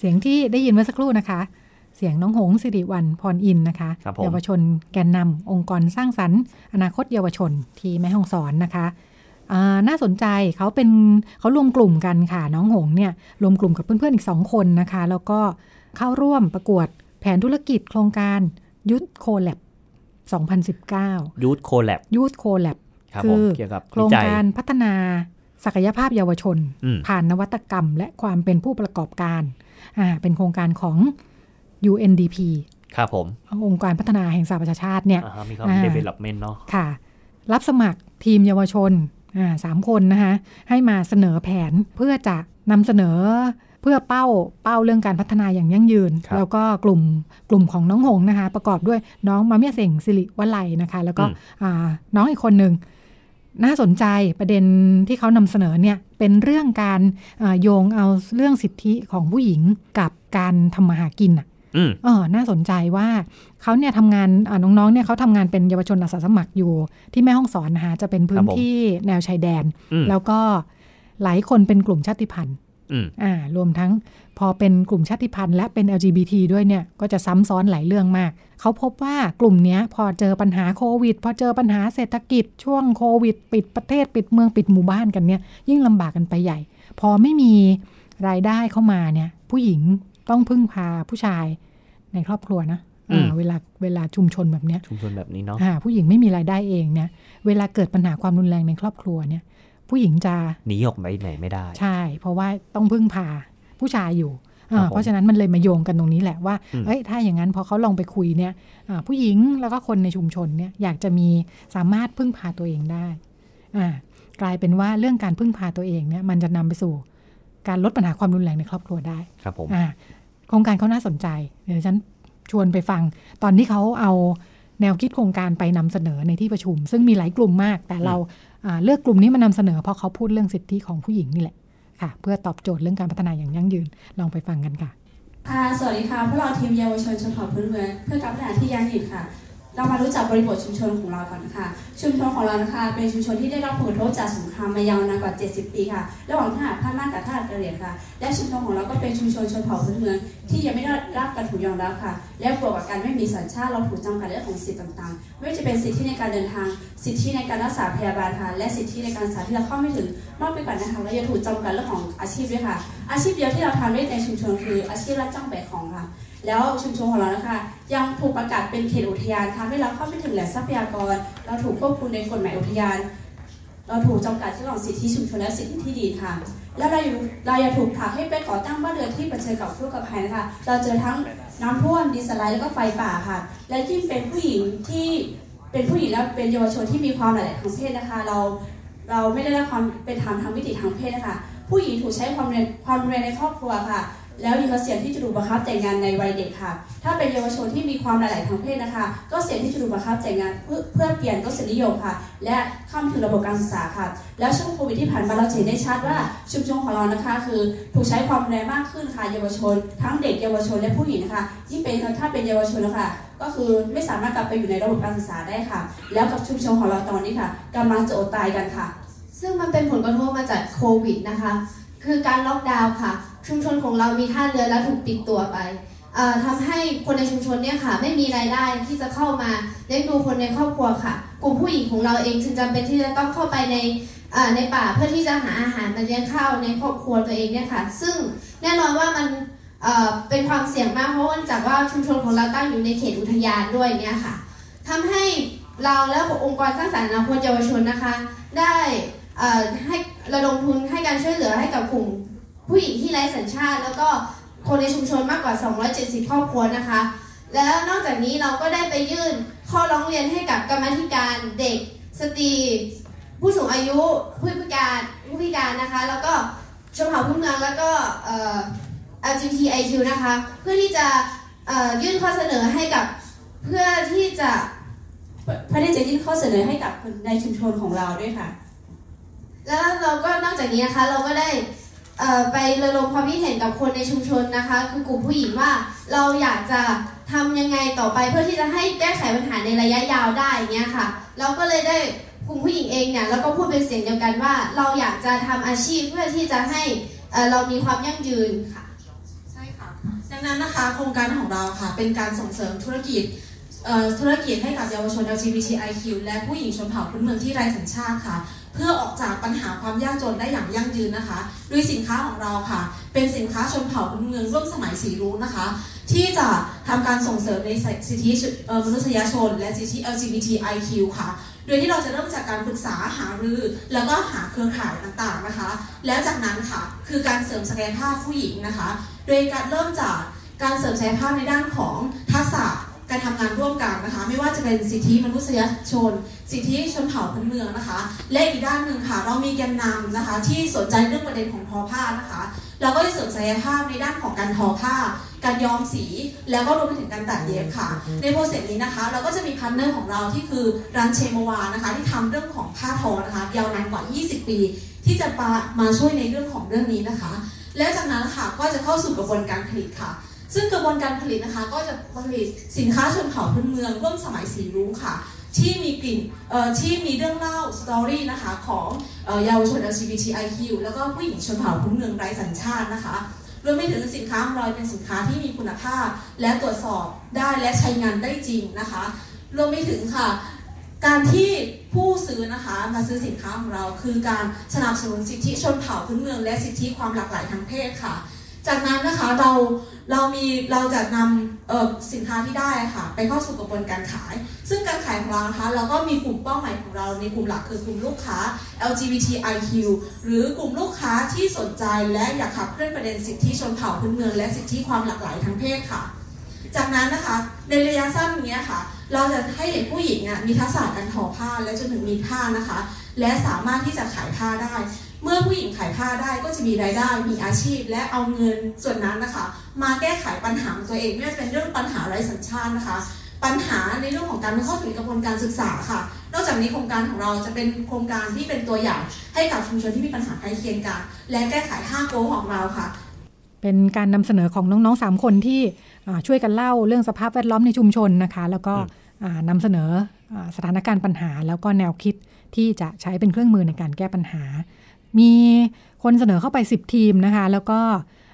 เสียงที่ได้ยินเมื่อสักครู่นะคะ เสียงน้องหงสิริวัลพรอินทร์นะคะครับผมเยาวชนแกนนำองค์กรสร้างสรรค์ อนาคตเยาวชนที่แม่ฮ่องสอนนะคะอ่าน่าสนใจเขาเป็นเขารวมกลุ่มกันค่ะ น้องหงเนี่ยรวมกลุ่มกับเพื่อนๆอีกสองคนนะคะ แล้วก็เข้าร่วมประกวดแผนธุรกิจโครงการยุทธโคแลบ2019ยูทโคแลบยูทโคแลบครับคืผมอเกี่ยวกับโครงวิจัยการพัฒนาศักยภาพเยาวชนอืมผ่านนวัตกรรม และความเป็นผู้ประกอบการ อ่าเป็นโครงการของ UNDP ครับผม องค์การพัฒนาแห่งสหประชาชาติเนี่ยอ่าฮะมีความอ่า development เนาะค่ะ รับสมัครทีมเยาวชนอ่าสามคนนะคะให้มาเสนอแผนเพื่อจะนำเสนอเพื่อเป้าเป้าเรื่องการพัฒนาอย่างยั่งยืนครับแล้วก็กลุ่มกลุ่มของน้องหงนะคะ ประกอบด้วยน้องมาเมียเสงสิริวัลัยนะคะ แล้วก็อืมอ่าน้องอีกคนหนึ่ง น่าสนใจประเด็นที่เขานำเสนอเนี่ยเป็นเรื่องการอ่าโยงเอาเรื่องสิทธิของผู้หญิงกับการทำมาหากินอะอืมเออน่าสนใจว่าเขาเนี่ยทำงานอ่าน้องๆเนี่ยเขาทำงานเป็นเยาวชนอาสาสมัครอยู่ ที่แม่ห้องสอนนะคะจะเป็นพื้ครันบผมที่แนวชายแดนอืมแล้วก็หลายคนเป็นกลุ่มชาติพันธุ์อืมอ่ารวมทั้ง พอเป็นกลุ่มชาติพันธุ์และเป็น LGBT ด้วยเนี่ย ก็จะซ้ำซ้อนหลายเรื่องมาก เขาพบว่ากลุ่มเนี้ยพอเจอปัญหาโควิด พอเจอปัญหาเศรษฐกิจ ช่วงโควิด ปิดประเทศปิดเมืองปิดหมู่บ้านกันเนี่ย ยิ่งลำบากกันไปใหญ่ พอไม่มีรายได้เข้ามาเนี่ย ผู้หญิงต้องพึ่งพาผู้ชายในครอบครัวนะอืมอ่าเวลาเวลาชุมชนแบบเนี้ยชุมชนแบบนี้เนาะอ่าผู้หญิงไม่มีรายได้เองเนี่ยเวลาเกิดปัญหาความรุนแรงในครอบครัวเนี่ย ผู้หญิงจะหนีออกไปไหนไม่ได้ ใช่ เพราะว่าต้องพึ่งพา ผู้ชายอยู่อ่าครับผมเพราะฉะนั้นมันเลยมาโยงกันตรงนี้แหละว่าอืมเอ้ย ถ้าอย่างนั้นพอเขาลองไปคุยเนี่ยอ่าผู้หญิงแล้วก็คนในชุมชนเนี่ยอยากจะมีสามารถพึ่งพาตัวเองได้อ่ากลายเป็นว่าเรื่องการพึ่งพาตัวเองเนี่ยมันจะนำไปสู่การลดปัญหาความรุนแรงในครอบครัวได้ ครับผมอ่าโครงการเขาน่าสนใจ เดี๋ยวฉันชวนไปฟัง ตอนที่เขาเอาแนวคิดโครงการไปนำเสนอในที่ประชุม ซึ่งมีหลายกลุ่มมาก แต่เราอ่าเลือกกลุ่มนี้มานำเสนอเพราะเขาพูดเรื่องสิทธิของผู้หญิงนี่แหละ ค่ะ เพื่อตอบโจทย์เรื่องการพัฒนาอย่างยั่งยืน ลองไปฟังกันค่ะค่ะ สวัสดีค่ะ พวกเราทีมเยาวชนชนเผ่าพื้นเมืองเพื่อการพัฒนาที่ยั่งยืนค่ะ เรามารู้จักบริบทชุมชนของเราก่อนค่ะ ชุมชนของเรานะคะ เป็นชุมชนที่ได้รับผลกระทบจากสงครามมายาวนานกว่า 70 ปีค่ะระหว่างทหารพม่ากับทหารกะเหรี่ยงค่ะ และชุมชนของเราก็เป็นชุมชนชนเผ่าพื้นเมืองที่ยังไม่ได้รับการถูกยอมรับค่ะ และบวกกับการไม่มีสัญชาติเราถูกจำกัดเรื่องของสิทธิต่างๆ ไม่ว่าจะเป็นสิทธิในการเดินทาง สิทธิในการรักษาพยาบาลค่ะ และสิทธิในการศึกษาที่เราเข้าไม่ถึงนอกไปกว่านะคะเรายังถูกจำกัดเรื่องของอาชีพด้วยค่ะ อาชีพเดียวที่เราทำได้ในชุมชนคืออาชีพรับจ้างแบกของค่ะ แล้วชุมชนของเรานะคะ ยังถูกประกาศเป็นเขตอุทยานทำให้เราเข้าไม่ถึงแหล่งทรัพยากร เราถูกควบคุมในกฎหมายอุทยาน เราถูกจำกัดที่เรื่องของสิทธิชุมชนและสิทธิที่ดินค่ะ แล้วเราอยู่เราอย่าถูกผลักให้ไปก่อตั้งบ้านเรือนที่เผชิญกับทุกข์กับภัยนะคะ เราเจอทั้งน้ำท่วมดินสไลด์แล้วก็ไฟป่าค่ะ และยิ่งเป็นผู้หญิงที่เป็นผู้หญิงแล้วเป็นเยาวชนที่มีความหลากหลายทางเพศนะคะ เราเราไม่ได้รับความเป็นธรรมทางมิติทางเพศนะคะผู้หญิงถูกใช้ความเรียนความรุนแรงในครอบครัวค่ะ แล้วมีความเสี่ยงที่จะถูกบังคับแต่งงานในวัยเด็กค่ะ ถ้าเป็นเยาวชนที่มีความหลากหลายทางเพศนะคะ ก็เสี่ยงที่จะถูกบังคับแต่งงานเพื่อเพื่อเปลี่ยนรสนิยมค่ะ และเข้ามถึงระบบการศึกษาค่ะ แล้วช่วงโควิดที่ผ่านมาเราเห็นได้ชัดว่าชุมชนของเรานะคะ คือถูกใช้ความรุนแรงมากขึ้นค่ะเยาวชน ทั้งเด็กเยาวชนและผู้หญิงนะคะยิ่งเป็นถ้าเป็นเยาวชนนะคะก็คือไม่สามารถกลับไปอยู่ในระบบการศึกษาได้ค่ะ แล้วกับชุมชนของเราตอนนี้ค่ะกำลังจะอดตายกันค่ะ ซึ่งมันเป็นผลกระทบมาจากโควิดนะคะ คือการล็อกดาวน์ค่ะ ชุมชนของเรามีท่าเรือแล้วถูกปิดตัวไปเอ่อทำให้คนในชุมชนเนี่ยค่ะ ไม่มีรายได้ที่จะเข้ามาเลี้ยงดูคนในครอบครัวค่ะ กลุ่มผู้หญิงของเราเองจึงจำเป็นที่จะต้องเข้าไปในในป่าเพื่อที่จะหาอาหารมาเลี้ยงข้าวในครอบครัวตัวเองเนี่ยค่ะ ซึ่งแน่นอนว่ามันเป็นความเสี่ยงมากเพราะว่าจากว่าชุมชนของเราตั้งอยู่ในเขตอุทยานด้วยเนี่ยค่ะทำให้เราและองค์กรสร้างสรรค์อนาคตเยาวชนนะคะ ได้ให้ระดมทุนให้การช่วยเหลือให้กับกลุ่ม ผู้หญิงที่ไร้สัญชาติ แล้วก็คนในชุมชนมากกว่า 270 ครอบครัวนะคะ แล้วนอกจากนี้เราก็ได้ไปยื่นข้อร้องเรียนให้กับกรรมธิการเด็กสตรีผู้สูงอายุผู้พิการผู้พิการนะคะ แล้วก็ชนเผ่าพื้นเมืองแล้วก็เอ่อ LGBTIQ นะคะ เพื่อที่จะเอ่อยื่นข้อเสนอให้กับเพื่อที่จะเพื่อที่จะยื่นข้อเสนอให้กับคนในชุมชนของเราด้วยค่ะ แล้วเราก็นอกจากนี้นะคะเราก็ได้ ไประดมความคิดเห็นกับคนในชุมชนนะคะ คือกลุ่มผู้หญิงว่าเราอยากจะทำยังไงต่อไปเพื่อที่จะให้แก้ไขปัญหาในระยะยาวได้เงี้ยค่ะ เราก็เลยได้กลุ่มผู้หญิงเองเนี่ยแล้วก็พูดเป็นเสียงเดียวกันว่า เราอยากจะทำอาชีพเพื่อที่จะให้เรามีความยั่งยืนค่ะใช่ค่ะดังนั้นนะคะโครงการของเราค่ะเป็นการส่งเสริมธุรกิจธุรกิจให้กับเยาวชน LGBTIQ และผู้หญิงชนเผ่าพื้นเมืองที่ไร้สัญชาติค่ะ เพื่อออกจากปัญหาความยากจนได้อย่างยั่งยืนนะคะ ด้วยสินค้าของเราค่ะ เป็นสินค้าชนเผ่าพื้นเมืองร่วมสมัยสีรุ้งนะคะ ที่จะทำการส่งเสริมในสิทธิมนุษยชน และสิทธิ LGBTIQ ค่ะ โดยที่เราจะเริ่มจากการปรึกษาหารือ แล้วก็หาเครือข่ายต่างๆนะคะ แล้วจากนั้นค่ะคือการเสริมศักยภาพผู้หญิงนะคะ โดยการเริ่มจากการเสริมศักยภาพในด้านของทักษะ การทำงานร่วมกันนะคะ ไม่ว่าจะเป็นสิทธิมนุษยชน สิทธิชนเผ่าพื้นเมืองนะคะ และอีกด้านหนึ่งค่ะ เรามีแกนนำนะคะ ที่สนใจเรื่องประเด็นของทอผ้านะคะ เราก็จะเสริมศักยภาพในด้านของการทอผ้า การย้อมสี แล้วก็รวมไปถึงการตัดเย็บค่ะ ใน process นี้นะคะ เราก็จะมี partner ของเราที่คือร้านเชมวานะคะ ที่ทำเรื่องของผ้าทอนะคะยาวนานกว่า 20 ปี ที่จะมามาช่วยในเรื่องของเรื่องนี้นะคะ และจากนั้นค่ะก็จะเข้าสู่กระบวนการผลิตค่ะ ซึ่งกระบวนการผลิตนะคะก็จะผลิตสินค้าชนเผ่าพื้นเมืองร่วมสมัยสีรุ้งค่ะ ที่มีกลิ่นที่มีเรื่องเล่า story นะคะของเอ่อเยาวชน LGBTIQ แล้วก็ผู้หญิงชนเผ่าพื้นเมืองไร้สัญชาตินะคะรวมไปถึงสินค้าของเราเป็นสินค้าที่มีคุณภาพ และตรวจสอบได้และใช้งานได้จริงนะคะ รวมไปถึงค่ะ การที่ผู้ซื้อนะคะมาซื้อสินค้าของเรา คือการสนับสนุนสิทธิชนเผ่าพื้นเมือง และสิทธิความหลากหลายทางเพศค่ะ จากนั้นนะคะเราเรามีเราจะนำสินค้าที่ได้ค่ะ ไปเข้าสู่กระบวนการขาย ซึ่งการขายของเรานะคะเราก็มีกลุ่มเป้าหมายของเราในกลุ่มหลักคือกลุ่มลูกค้า LGBTIQ หรือกลุ่มลูกค้าที่สนใจและอยากขับเคลื่อนประเด็นสิทธิชนเผ่าพื้นเมืองและสิทธิความหลากหลายทางเพศค่ะ จากนั้นนะคะในระยะสั้นเนี้ยค่ะ เราจะให้เด็กผู้หญิงมีทักษะการทอผ้าและจนถึงมีผ้านะคะ และสามารถที่จะขายผ้าได้ เมื่อผู้หญิงขายผ้าได้ก็จะมีรายได้ มีอาชีพ และเอาเงินส่วนนั้นนะคะ มาแก้ไขปัญหาตัวเองไม่ว่าจะเป็นเรื่องปัญหาไร้สัญชาตินะคะ ปัญหาในเรื่องของการไม่เข้าถึงกระบวนการศึกษาค่ะ นอกจากนี้โครงการของเราจะเป็นโครงการที่เป็นตัวอย่างให้กับชุมชนที่มีปัญหาใกล้เคียงกัน และแก้ไข5โกของเราค่ะ เป็นการนำเสนอของน้องๆ3คนที่ช่วยกันเล่าเรื่องสภาพแวดล้อมในชุมชนนะคะ แล้วก็อ่านำเสนอสถานการณ์ปัญหา แล้วก็แนวคิดที่จะใช้เป็นเครื่องมือในการแก้ปัญหา มีคนเสนอเข้าไป 10 ทีมนะคะ แล้วก็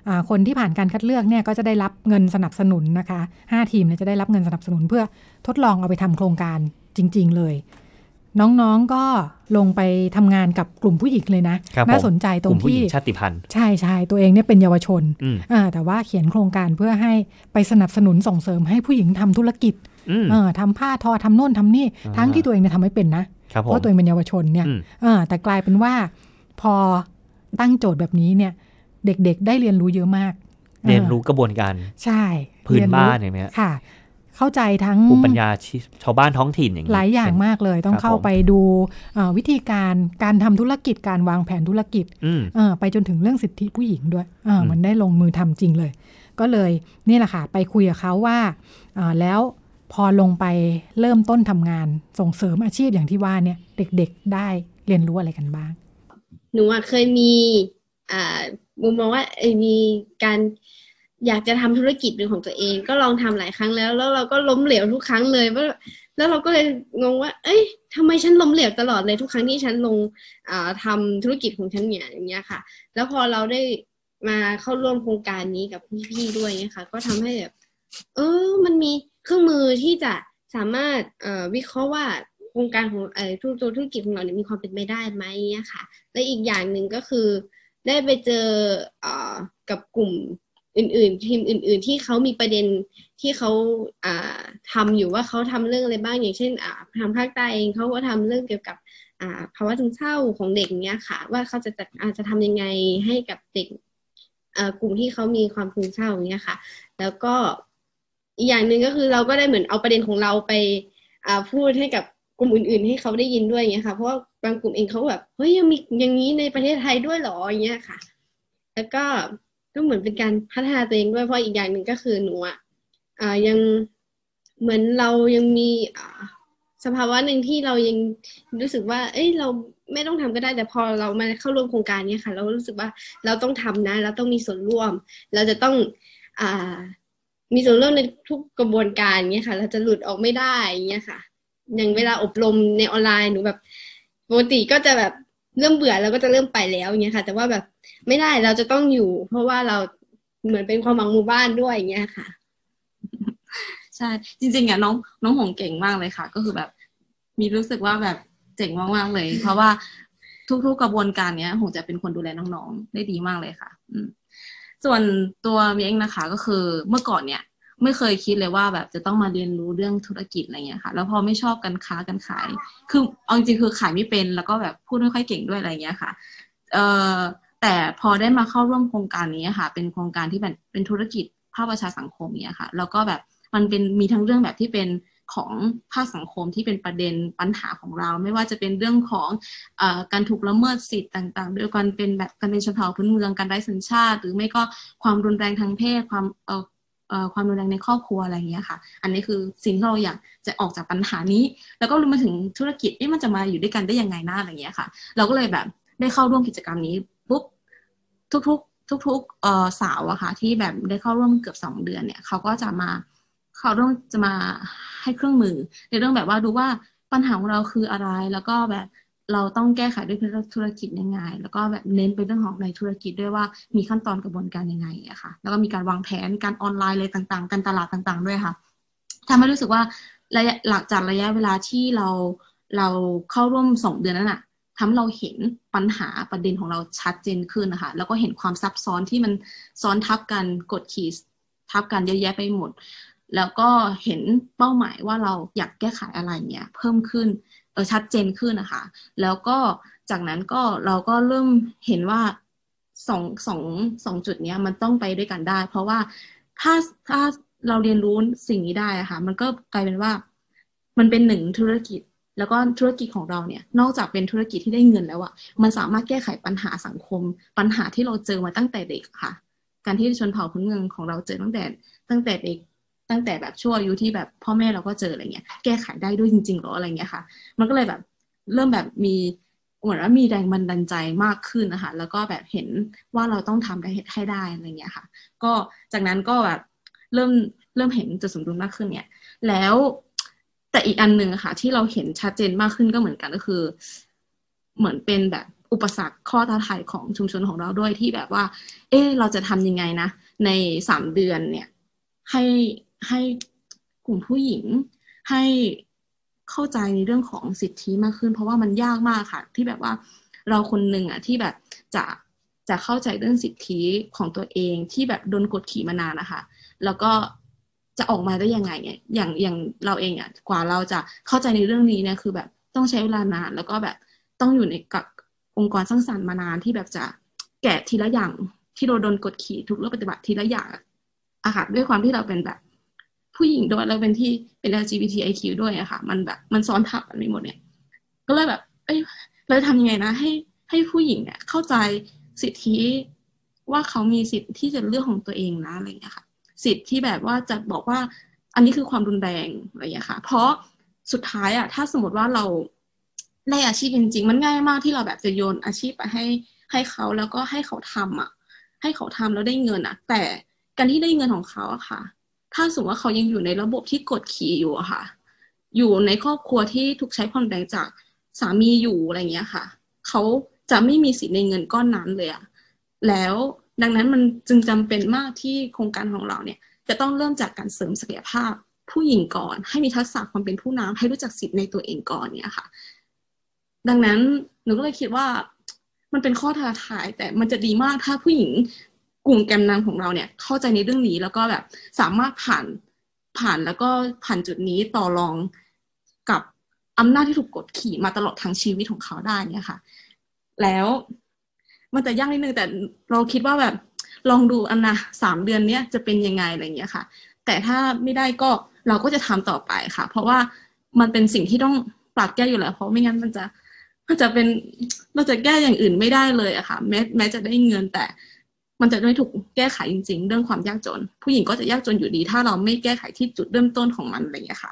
อ่าคนที่ผ่านการคัดเลือกเนี่ยก็จะได้รับเงินสนับสนุนนะคะ 5 ทีมเนี่ยจะได้รับเงินสนับสนุนเพื่อทดลองเอาไปทำโครงการจริง ๆ เลย น้องๆก็ลงไปทำงานกับกลุ่มผู้หญิงเลยนะครับผมน่าสนใจตกรลุ่งมผู้หที่ญิงชาติพันธุ์ใช่ใช่ตัวเองเนี่ยเป็นเยาวชนอืมอ่าแต่ว่าเขียนโครงการเพื่อให้ไปสนับสนุนส่งเสริมให้ผู้หญิงทำธุรกิจอืมเออทำผ้าทอทำโน่นทำนี่อ่าทั้งที่ตัวเองเนี่ยทำไม่เป็นนะครับผเพมราะตัวเองเป็นเยาวชนเนี่ยอืมเออแต่กลายเป็นว่า พอตั้งโจทย์แบบนี้เนี่ย เด็กๆ ได้เรียนรู้เยอะมาก เรียนออรู้กระบวนการ ใช่พื้นเรียรู้บ้านอย่างเนี้ยค่ะ เข้าใจทั้งภูมิปัญญาชีชาวบ้านท้องถิ่นอย่างนี้หลายอย่างมากเลย ต้องครับเข้าผมไปดูเอ่อวิธีการการทำธุรกิจการวางแผนธุรกิจอืมเออไปจนถึงเรื่องสิทธิผู้หญิงด้วยเอออมมันได้ลงมือทำจริงเลย ก็เลยนี่แหละค่ะ ไปคุยกับเขาว่าเอ่อแล้วพอลงไปเริ่มต้นทำงานส่งเสริมอาชีพอย่างที่ว่าเนี่ยเด็กๆได้เรียนรู้อะไรกันบ้าง หนูอะเคยมีอ่ามุมมองว่ามีการอยากจะทำธุรกิจเป็นของตัวเอง ก็ลองทำหลายครั้งแล้ว แล้วเราก็ล้มเหลวทุกครั้งเลยว่าแล้วเราก็เลยงงว่า เอ้ยทำไมฉันล้มเหลวตลอดเลยทุกครั้งที่ฉันลงอ่าทำธุรกิจของฉันเนี่ยอย่างเงี้ยค่ะ แล้วพอเราได้มาเข้าร่วมโครงการนี้กับพี่ๆด้วยเนี่ยค่ะก็ทำให้แบบเออมันมีเครื่องมือที่จะสามารถวิเคราะห์ว่า โครงการของเออธุรธุรกิจของเราเนี่ยมีความเป็นไปได้ไหมเนี่ยค่ะ และอีกอย่างหนึ่งก็คือได้ไปเจอเอ่อกับกลุ่มอื่น ๆ ทีมอื่น ๆ ที่เขามีประเด็นที่เขาอ่าทำอยู่ว่าเขาทำเรื่องอะไรบ้างอย่างเช่นอ่าทางภาคใต้เองเขาก็ทำเรื่องเกี่ยวกับอ่าภาวะซึมเศร้าของเด็กเนี้ยค่ะ ว่าเขาจะจัดอาจจะทำยังไงให้กับเด็กอ่อกลุ่มที่เขามีความซึมเศร้าอย่าเงี้ยค่ะ แล้วก็อีกอย่างหนึ่งก็คือเราก็ได้เหมือนเอาประเด็นของเราไปอ่าพูดให้กับ กลุ่มอื่น ๆ ให้เขาได้ยินด้วยอย่างเงี้ยค่ะ เพราะว่าบางกลุ่มเองเขาแบบเฮ้ยยังมีอย่างนี้ในประเทศไทยด้วยหรออย่างเงี้ยค่ะ แล้วก็ก็เหมือนเป็นการพัฒนาตัวเองด้วยเพราะอีกอย่างหนึ่งก็คือหนูอะยังเหมือนเรายังมีสภาวะหนึ่งที่เรายังรู้สึกว่า เอ้ยเราไม่ต้องทำก็ได้แต่พอเรามาเข้าร่วมโครงการเนี้ยค่ะ เรารู้สึกว่าเราต้องทำนะ เราต้องมีส่วนร่วม เราจะต้องอ่ามีส่วนร่วมในทุกกระบวนการเงี้ยค่ะ เราจะหลุดออกไม่ได้อย่างเงี้ยค่ะ อย่างเวลาอบรมในออนไลน์หนูแบบปกติก็จะแบบเริ่มเบื่อแล้วก็จะเริ่มไปแล้วอย่างเงี้ยค่ะ แต่ว่าแบบไม่ได้เราจะต้องอยู่ เพราะว่าเราเหมือนเป็นความหวังหมู่บ้านด้วยอย่างเงี้ยค่ะ ใช่จริงๆอะน้องน้องหงเก่งมากเลยค่ะ ก็คือแบบ มีรู้สึกว่าแบบเจ๋งมากๆเลย เพราะว่าทุกๆกระบวนการเนี้ยหงจะเป็นคนดูแลน้องๆได้ดีมากเลยค่ะ อืมส่วนตัวมีเองนะคะ ก็คือเมื่อก่อนเนี่ย ไม่เคยคิดเลยว่าแบบจะต้องมาเรียนรู้เรื่องธุรกิจอะไรเงี้ยค่ะ แล้วพอไม่ชอบการค้าการขาย คือเอาจริงๆคือขายไม่เป็น แล้วก็แบบพูดไม่ค่อยเก่งด้วยอะไรเงี้ยค่ะ เอ่อแต่พอได้มาเข้าร่วมโครงการนี้ค่ะ เป็นโครงการที่แบบเป็นธุรกิจภาคประชาสังคมเนี่ยค่ะ แล้วก็แบบมันเป็นมีทั้งเรื่องแบบที่เป็นของภาคสังคมที่เป็นประเด็นปัญหาของเรา ไม่ว่าจะเป็นเรื่องของอการถูกละเมิดสิทธิ์ต่างๆ ด้วยการเป็นแบบการเป็นชนเผ่าพื้นเมืองการไร้สัญชาติ หรือไม่ก็ความรุนแรงทางเพศความเอ ความรุนแรงในครอบครัวอะไรอย่างเงี้ยค่ะ อันนี้คือสิ่งที่เราอยากจะออกจากปัญหานี้ แล้วก็รวมมาถึงธุรกิจเอ๊ะมันจะมาอยู่ด้วยกันได้ยังไงนะอะไรอย่างเงี้ยค่ะ เราก็เลยแบบได้เข้าร่วมกิจกรรมนี้ปุ๊บทุกๆ ทุกๆเอ่อสาวอะค่ะ ที่แบบได้เข้าร่วมเกือบสองเดือนเนี่ยเขาก็จะมาเขาเรื่องจะมาให้เครื่องมือ ในเรื่องแบบว่าดูว่าปัญหาของเราคืออะไร แล้วก็แบบ เราต้องแก้ไขด้วยธุรกิจยังไง แล้วก็แบบเน้นไปเรื่องของในธุรกิจด้วยว่ามีขั้นตอนกระบวนการยังไงอะค่ะ แล้วก็มีการวางแผนการออนไลน์อะไรต่างๆ การตลาดต่าง ๆ ด้วยค่ะทำให้รู้สึกว่าระยะหลังจากระยะเวลาที่เราเราเข้าร่วมสองเดือนนั้นอะทำเราเห็นปัญหาประเด็นของเราชัดเจนขึ้นนะคะ แล้วก็เห็นความซับซ้อนที่มันซ้อนทับกันกดขี่ทับกันเยอะแยะไปหมด แล้วก็เห็นเป้าหมายว่าเราอยากแก้ไขอะไรเนี่ยเพิ่มขึ้น ชัดเจนขึ้นนะคะ แล้วก็จากนั้นก็เราก็เริ่มเห็นว่าสองสองสองจุดเนี้ยมันต้องไปด้วยกันได้ เพราะว่าถ้าถ้าเราเรียนรู้สิ่งนี้ได้ะค่ะ มันก็กลายเป็นว่ามันเป็นหนึ่งธุรกิจ แล้วก็ธุรกิจของเราเนี่ย นอกจากเป็นธุรกิจที่ได้เงินแล้วอะมันสามารถแก้ไขปัญหาสังคม ปัญหาที่เราเจอมาตั้งแต่เด็กค่ะ การที่ชนเผ่าพื้นเมืองของเราเจอตั้งแต่ตั้งแต่เด็ก ตั้งแต่แบบช่วงอายุที่แบบพ่อแม่เราก็เจออะไรเงี้ย แก้ไขได้ด้วยจริงๆหรออะไรเงี้ยค่ะ มันก็เลยแบบเริ่มแบบมีเหมือนว่ามีแรงบันดาลใจมากขึ้นนะคะ แล้วก็แบบเห็นว่าเราต้องทำได้ให้ได้อะไรเงี้ยค่ะ ก็จากนั้นก็แบบเริ่มเริ่มเห็นจุดสมดุลมากขึ้นเนี่ย แล้วแต่อีกอันหนึ่งค่ะ ที่เราเห็นชัดเจนมากขึ้นก็เหมือนกันก็คือ เหมือนเป็นแบบอุปสรรคข้อท้าทายของชุมชนของเราด้วยที่แบบว่า เอ๊ะเราจะทำยังไงนะ ในสามเดือนเนี่ย ให้ ให้กลุ่มผู้หญิงให้เข้าใจในเรื่องของสิทธิมากขึ้น เพราะว่ามันยากมากค่ะ ที่แบบว่าเราคนหนึ่งอะที่แบบจะจะเข้าใจเรื่องสิทธิของตัวเองที่แบบโดนกดขี่มานานนะคะ แล้วก็จะออกมาได้ยังไงเนี่ยอย่างอย่างเราเองอะกว่าเราจะเข้าใจในเรื่องนี้เนี่ยคือแบบต้องใช้เวลานาน แล้วก็แบบต้องอยู่ในกับองค์กรสร้างสรรค์มานานที่แบบจะแกะทีละอย่างที่เราโดนกดขี่ทุกเรื่องปฏิบัติทีละอย่างอะค่ะด้วยความที่เราเป็นแบบ ผู้หญิงด้วยแล้วเป็นที่เป็น LGBTIQ ด้วยอะค่ะ มันแบบมันซ้อนทับกันไปหมดเนี่ย ก็เลยแบบ เอ้ยเราจะทำยังไงนะ ให้ให้ผู้หญิงเนี่ยเข้าใจสิทธิว่าเขามีสิทธิ์ที่จะเลือกของตัวเองนะอะไรอย่างเงี้ยค่ะ สิทธิ์ที่แบบว่าจะบอกว่า อันนี้คือความรุนแรงอะไรอย่างเงี้ยค่ะ เพราะสุดท้ายอะถ้าสมมติว่าเราได้อาชีพจริงๆ มันง่ายมากที่เราแบบจะโยนอาชีพไปให้ให้เขาแล้วก็ให้เขาทำอะให้เขาทำแล้วได้เงินอะแต่การที่ได้เงินของเขาอะค่ะ ถ้าสมมติว่าเขายังอยู่ในระบบที่กดขี่อยู่อะค่ะ อยู่ในครอบครัวที่ถูกใช้ผ่อนแรงจากสามีอยู่อะไรเงี้ยค่ะ เขาจะไม่มีสิทธิ์ในเงินก้อนนั้นเลยอะแล้วดังนั้นมันจึงจำเป็นมากที่โครงการของเราเนี่ย จะต้องเริ่มจากการเสริมศักยภาพผู้หญิงก่อน ให้มีทักษะความเป็นผู้นำให้รู้จักสิทธิ์ในตัวเองก่อนเนี่ยค่ะ ดังนั้นหนูก็เลยคิดว่ามันเป็นข้อท้าทายแต่มันจะดีมากถ้าผู้หญิง กลุ่มแกนนำของเราเนี่ยเข้าใจในเรื่องนี้แล้วก็แบบสามารถผ่านผ่านแล้วก็ผ่านจุดนี้ต่อรองกับอำนาจที่ถูกกดขี่มาตลอดทั้งชีวิตของเขาได้เนี่ยค่ะ แล้วมันจะยากนิดนึงแต่เราคิดว่าแบบลองดูอันนะสามเดือนเนี้ยจะเป็นยังไงอะไรเงี้ยค่ะ แต่ถ้าไม่ได้ก็เราก็จะทำต่อไปค่ะ เพราะว่ามันเป็นสิ่งที่ต้องปรับแก้อยู่แล้ว เพราะไม่งั้นมันจะมันจะเป็นเราจะแก้อย่างอื่นไม่ได้เลยอะค่ะ แม้แม้จะได้เงินแต่ มันจะไม่ถูกแก้ไขจริง ๆ เรื่องความยากจน ผู้หญิงก็จะยากจนอยู่ดี ถ้าเราไม่แก้ไขที่จุดเริ่มต้นของมันอะไรอย่างเงี้ค่ะ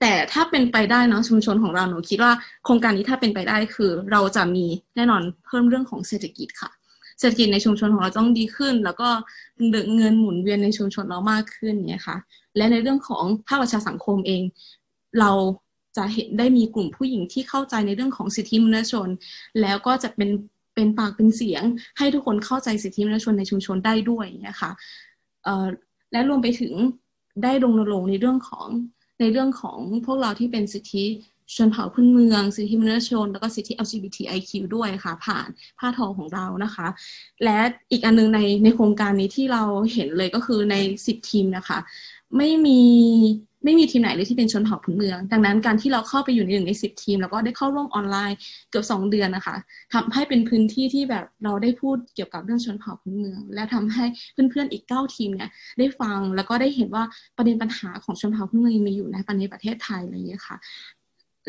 แต่ถ้าเป็นไปได้เนาะชุมชนของเราหนูคิดว่าโครงการนี้ถ้าเป็นไปได้คือ เราจะมีแน่นอนเพิ่มเรื่องของเศรษฐกิจค่ะ เศรษฐกิจในชุมชนของเราต้องดีขึ้น แล้วก็เงินหมุนเวียนในชุมชนเรามากขึ้นเนี่ยค่ะ และในเรื่องของภาคประชาสังคมเอง เราจะเห็นได้มีกลุ่มผู้หญิงที่เข้าใจในเรื่องของสิทธิมนุษยชน แล้วก็จะเป็น เป็นปากเป็นเสียง ให้ทุกคนเข้าใจสิทธิมนุษยชนในชุมชนได้ด้วยนะคะและรวมไปถึงได้รณรงค์ในเรื่องของในเรื่องของพวกเราที่เป็นสิทธิชนเผ่าพื้นเมือง สิทธิมนุษยชน แล้วก็สิทธิ LGBTIQ ด้วยค่ะ ผ่านผ้าทอของเรานะคะ และอีกอันนึงในในโครงการนี้ที่เราเห็นเลยก็คือในสิบทีมนะคะ ไม่มี ไม่มีทีมไหนเลยที่เป็นชนเผ่าพื้นเมือง ดังนั้นการที่เราเข้าไปอยู่ในหนึ่งในสิบทีม แล้วก็ได้เข้าร่วมออนไลน์เกือบสองเดือนนะคะทำให้เป็นพื้นที่ที่แบบเราได้พูดเกี่ยวกับเรื่องชนเผ่าพื้นเมือง และทำให้เพื่อนๆอีกเก้าทีมเนี่ยได้ฟังแล้วก็ได้เห็นว่าประเด็นปัญหาของชนเผ่าพื้นเมืองมีอยู่ในประเทศไทยอะไรอย่างเงี้ยค่ะ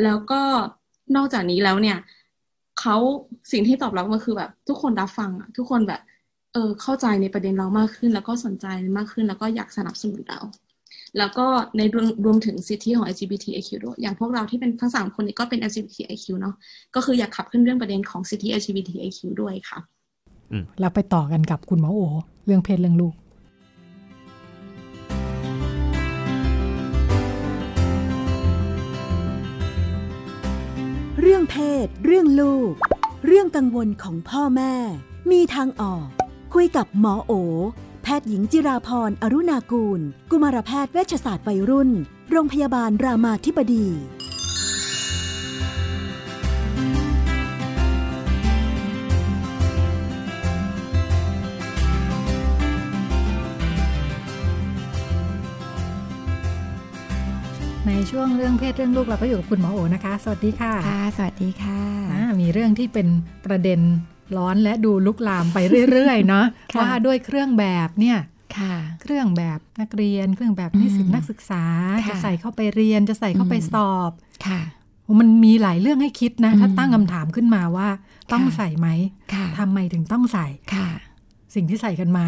แล้วก็นอกจากนี้แล้วเนี่ยเขาสิ่งที่ตอบรับก็คือแบบทุกคนรับฟังอะทุกคนแบบเออเข้าใจในประเด็นเรามากขึ้น แล้วก็สนใจมากขึ้น แล้วก็อยากสนับสนุนเรา แล้วก็ในรวมรวมถึงสิทธิของ LGBTIQ ด้วยอย่างพวกเราที่เป็นทั้งสามคนนี้ก็เป็น LGBTIQ เนาะก็คืออยากขับขึ้นเรื่องประเด็นของสิทธิ LGBTIQ ด้วยค่ะเราไปต่อกันกับคุณหมอโอ เรื่องเพศเรื่องลูกเรื่องเพศ เรื่องลูก เรื่องกังวลของพ่อแม่ มีทางออก คุยกับหมอโอ แพทย์หญิงจิราพรอรุณากูล กุมารแพทย์เวชศาสตร์วัยรุ่น โรงพยาบาลรามาธิบดี ในช่วงเรื่องเพศเรื่องลูกเราก็อยู่กับคุณหมอโอนะคะ สวัสดีค่ะ ค่ะ สวัสดีค่ะอ่ามีเรื่องที่เป็นประเด็น ร้อนและดูลุกลามไปเรื่อยๆเนาะค่ะว่าด้วยเครื่องแบบเนี่ยค่ะเครื่องแบบนักเรียน เครื่องแบบนิสิตอืมนักศึกษาค่ะจะใส่เข้าไปเรียนจะใส่เข้าไปอืมสอบค่ะโอ้มันมีหลายเรื่องให้คิดนะอืมถ้าตั้งคำถามขึ้นมาว่า ต้องค่ะใส่ไหมค่ะทำไมถึงต้องใส่ค่ะ สิ่งที่ใส่กันมา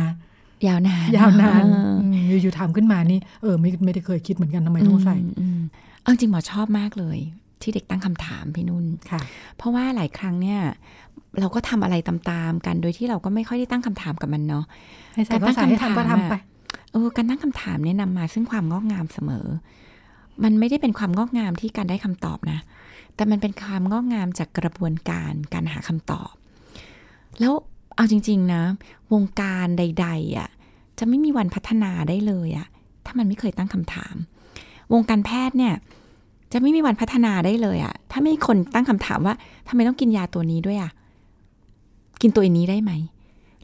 ยาวนานยาวนานเอออืมอยู่ๆถามขึ้นมานี่เออไม่ไม่ได้เคยคิดเหมือนกันทำไมต้องใส่มอืมเอาจริงหมอชอบมากเลย ที่เด็กตั้งคำถามพี่นุ่นค่ะ เพราะว่าหลายครั้งเนี่ย เราก็ทำอะไรตามๆกัน โดยที่เราก็ไม่ค่อยได้ตั้งคำถามกับมันเนาะให้ใส่ก็ใส่ให้ทำก็ทำไปเออการตั้งคำถามเนี่ยนำมาซึ่งความงอกงามเสมอ มันไม่ได้เป็นความงอกงามที่การได้คำตอบนะ แต่มันเป็นความงอกงามจากกระบวนการการหาคำตอบ แล้วเอาจริง ๆ นะ วงการใด ๆอะจะไม่มีวันพัฒนาได้เลยอะถ้ามันไม่เคยตั้งคำถาม วงการแพทย์เนี่ย จะไม่มีวันพัฒนาได้เลยอะถ้าไม่มีคนตั้งคำถามว่าทำไมต้องกินยาตัวนี้ด้วยอะ กินตัวนี้ได้ไหม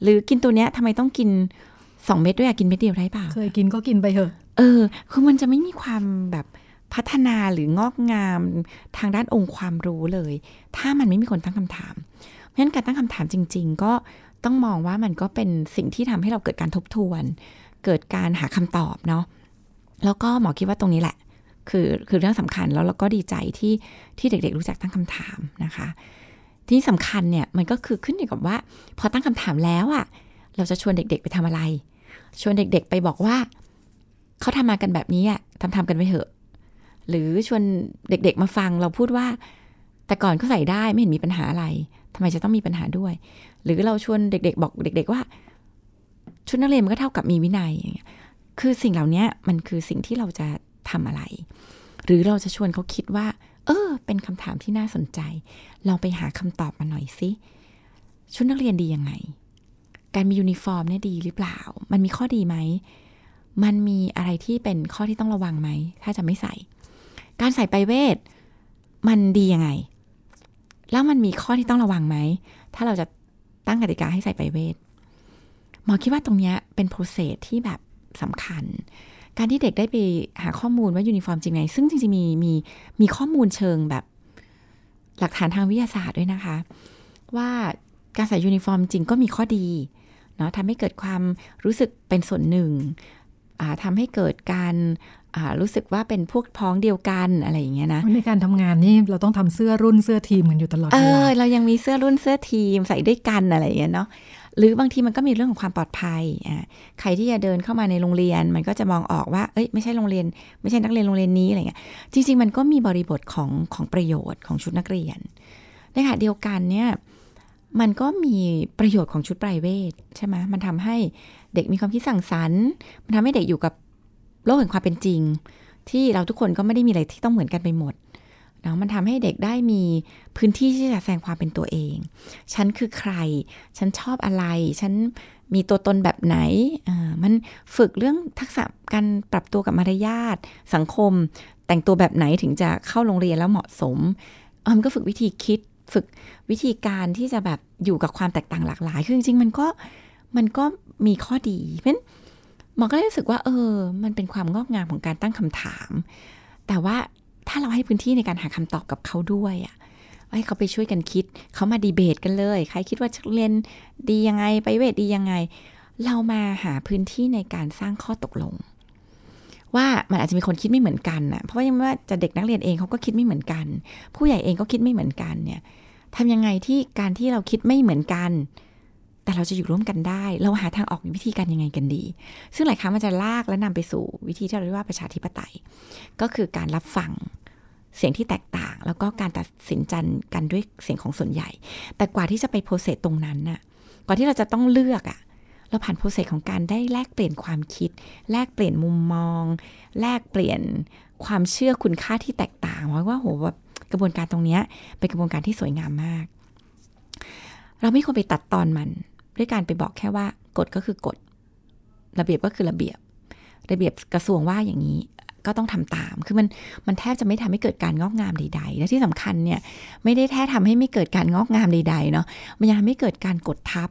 หรือกินตัวเนี้ยทำไมต้องกินสองเม็ดด้วยอะกินเม็ดเดียวได้เปล่าเคยกินก็กินไปเถอะ เออ คือมันจะไม่มีความแบบพัฒนาหรืองอกงามทางด้านองค์ความรู้เลย ถ้ามันไม่มีคนตั้งคำถาม เพราะฉะนั้นการตั้งคำถามจริง ๆ ก็ต้องมองว่ามันก็เป็นสิ่งที่ทำให้เราเกิดการทบทวน เกิดการหาคำตอบเนาะแล้วก็หมอคิดว่าตรงนี้แหละ คือคือเรื่องสำคัญแล้วเราก็ดีใจที่ที่เด็กๆรู้จักตั้งคำถามนะคะ ที่สำคัญเนี่ยมันก็คือขึ้นอยู่กับว่า พอตั้งคำถามแล้วอะ่ะ เราจะชวนเด็กๆไปทำอะไร ชวนเด็กๆไปบอกว่า เขาทำมากันแบบนี้อะทำทำกันไปเถอะ หรือชวนเด็กๆมาฟังเราพูดว่า แต่ก่อนเขาใส่ได้ไม่เห็นมีปัญหาอะไรทำไมจะต้องมีปัญหาด้วย หรือเราชวนเด็ก ๆ บอกเด็ก ๆว่า ชุดนักเรียนมันก็เท่ากับมีวินัยอย่างเงี้ยคือสิ่งเหล่านี้มันคือสิ่งที่เราจะทำอะไร หรือเราจะชวนเขาคิดว่า เออ เป็นคำถามที่น่าสนใจ เราไปหาคำตอบมาหน่อยสิชุดนักเรียนดียังไง การมียูนิฟอร์มเนี่ยดีหรือเปล่า มันมีข้อดีไหม มันมีอะไรที่เป็นข้อที่ต้องระวังไหม ถ้าจะไม่ใส่ การใส่ไปรเวท มันดียังไง แล้วมันมีข้อที่ต้องระวังไหม ถ้าเราจะตั้งกติกาให้ใส่ไปรเวท หมอคิดว่าตรงนี้เป็น process ที่แบบสำคัญ การที่เด็กได้ไปหาข้อมูลว่ายูนิฟอร์มจริงไหมซึ่งจริงๆมีมีมีข้อมูลเชิงแบบหลักฐานทางวิทยาศาสตร์ด้วยนะคะ ว่าการใส่ยูนิฟอร์มจริงก็มีข้อดีเนาะทำให้เกิดความรู้สึกเป็นส่วนหนึ่งทำให้เกิดการรู้สึกว่าเป็นพวกพ้องเดียวกันอะไรอย่างเงี้ยนะในการทำงานนี่เราต้องทำเสื้อรุ่นเสื้อทีมกันอยู่ตลอดเวลาเรายังมีเสื้อรุ่นเสื้อทีมใส่ด้วยกันอะไรอย่างเงี้ยเนาะ หรือบางทีมันก็มีเรื่องของความปลอดภัยอ่าใครที่จะเดินเข้ามาในโรงเรียน มันก็จะมองออกว่าเอ้ยไม่ใช่โรงเรียน ไม่ใช่นักเรียนโรงเรียนนี้อะไรเงี้ยจริง ๆ มันก็มีบริบทของของประโยชน์ของชุดนักเรียนในขณะเดียวกันเนี่ยมันก็มีประโยชน์ของชุดไพรเวทใช่ไหมมันทำให้เด็กมีความคิดสั่งสรรค์ มันทำให้เด็กอยู่กับโลกแห่งความเป็นจริง ที่เราทุกคนก็ไม่ได้มีอะไรที่ต้องเหมือนกันไปหมด เนาะมันทำให้เด็กได้มีพื้นที่ที่จะแสดงความเป็นตัวเอง ฉันคือใคร ฉันชอบอะไร ฉันมีตัวตนแบบไหนมันฝึกเรื่องทักษะการปรับตัวกับมารยาทสังคม แต่งตัวแบบไหนถึงจะเข้าโรงเรียนแล้วเหมาะสมมันก็ฝึกวิธีคิด ฝึกวิธีการที่จะแบบอยู่กับความแตกต่างหลากหลายคือจริงๆมันก็มันก็มีข้อดี เพราะหมอก็เลยรู้สึกว่า เออ มันเป็นความงอกงามของการตั้งคำถาม แต่ว่า ถ้าเราให้พื้นที่ในการหาคำตอบกับเขาด้วยอะให้เขาไปช่วยกันคิด เขามาดีเบตกันเลย ใครคิดว่าเรียนดียังไง ไปเวทดียังไง เรามาหาพื้นที่ในการสร้างข้อตกลง ว่ามันอาจจะมีคนคิดไม่เหมือนกันนะเพราะว่ายังว่าจะเด็กนักเรียนเองเขาก็คิดไม่เหมือนกัน ผู้ใหญ่เองก็คิดไม่เหมือนกันเนี่ยทำยังไงที่การที่เราคิดไม่เหมือนกัน แต่เราจะอยู่ร่วมกันได้ เราหาทางออกวิธีการยังไงกันดี ซึ่งหลายครั้งมันจะลากและนำไปสู่วิธีที่เราเรียกว่าประชาธิปไตย ก็คือการรับฟังเสียงที่แตกต่าง แล้วก็การตัดสินใจกันด้วยเสียงของส่วนใหญ่ แต่กว่าที่จะไป process ตรงนั้นน่ะกว่าที่เราจะต้องเลือกอะ่ะเราผ่าน process ของการได้แลกเปลี่ยนความคิด แลกเปลี่ยนมุมมอง แลกเปลี่ยนความเชื่อคุณค่าที่แตกต่างว่าว่าโหแบบกระบวนการตรงนี้เป็นกระบวนการที่สวยงามมาก เราไม่ควรไปตัดตอนมัน ด้วยการไปบอกแค่ว่ากฎก็คือกฎระเบียบก็คือระเบียบ ระเบียบกระทรวงว่าอย่างนี้ก็ต้องทำตาม คือมันมันแทบจะไม่ทำให้เกิดการงอกงามใด ๆ และที่สำคัญเนี่ยไม่ได้แท้ทำให้ไม่เกิดการงอกงามใด ๆ เนาะ มันยังทำให้เกิดการกดทับ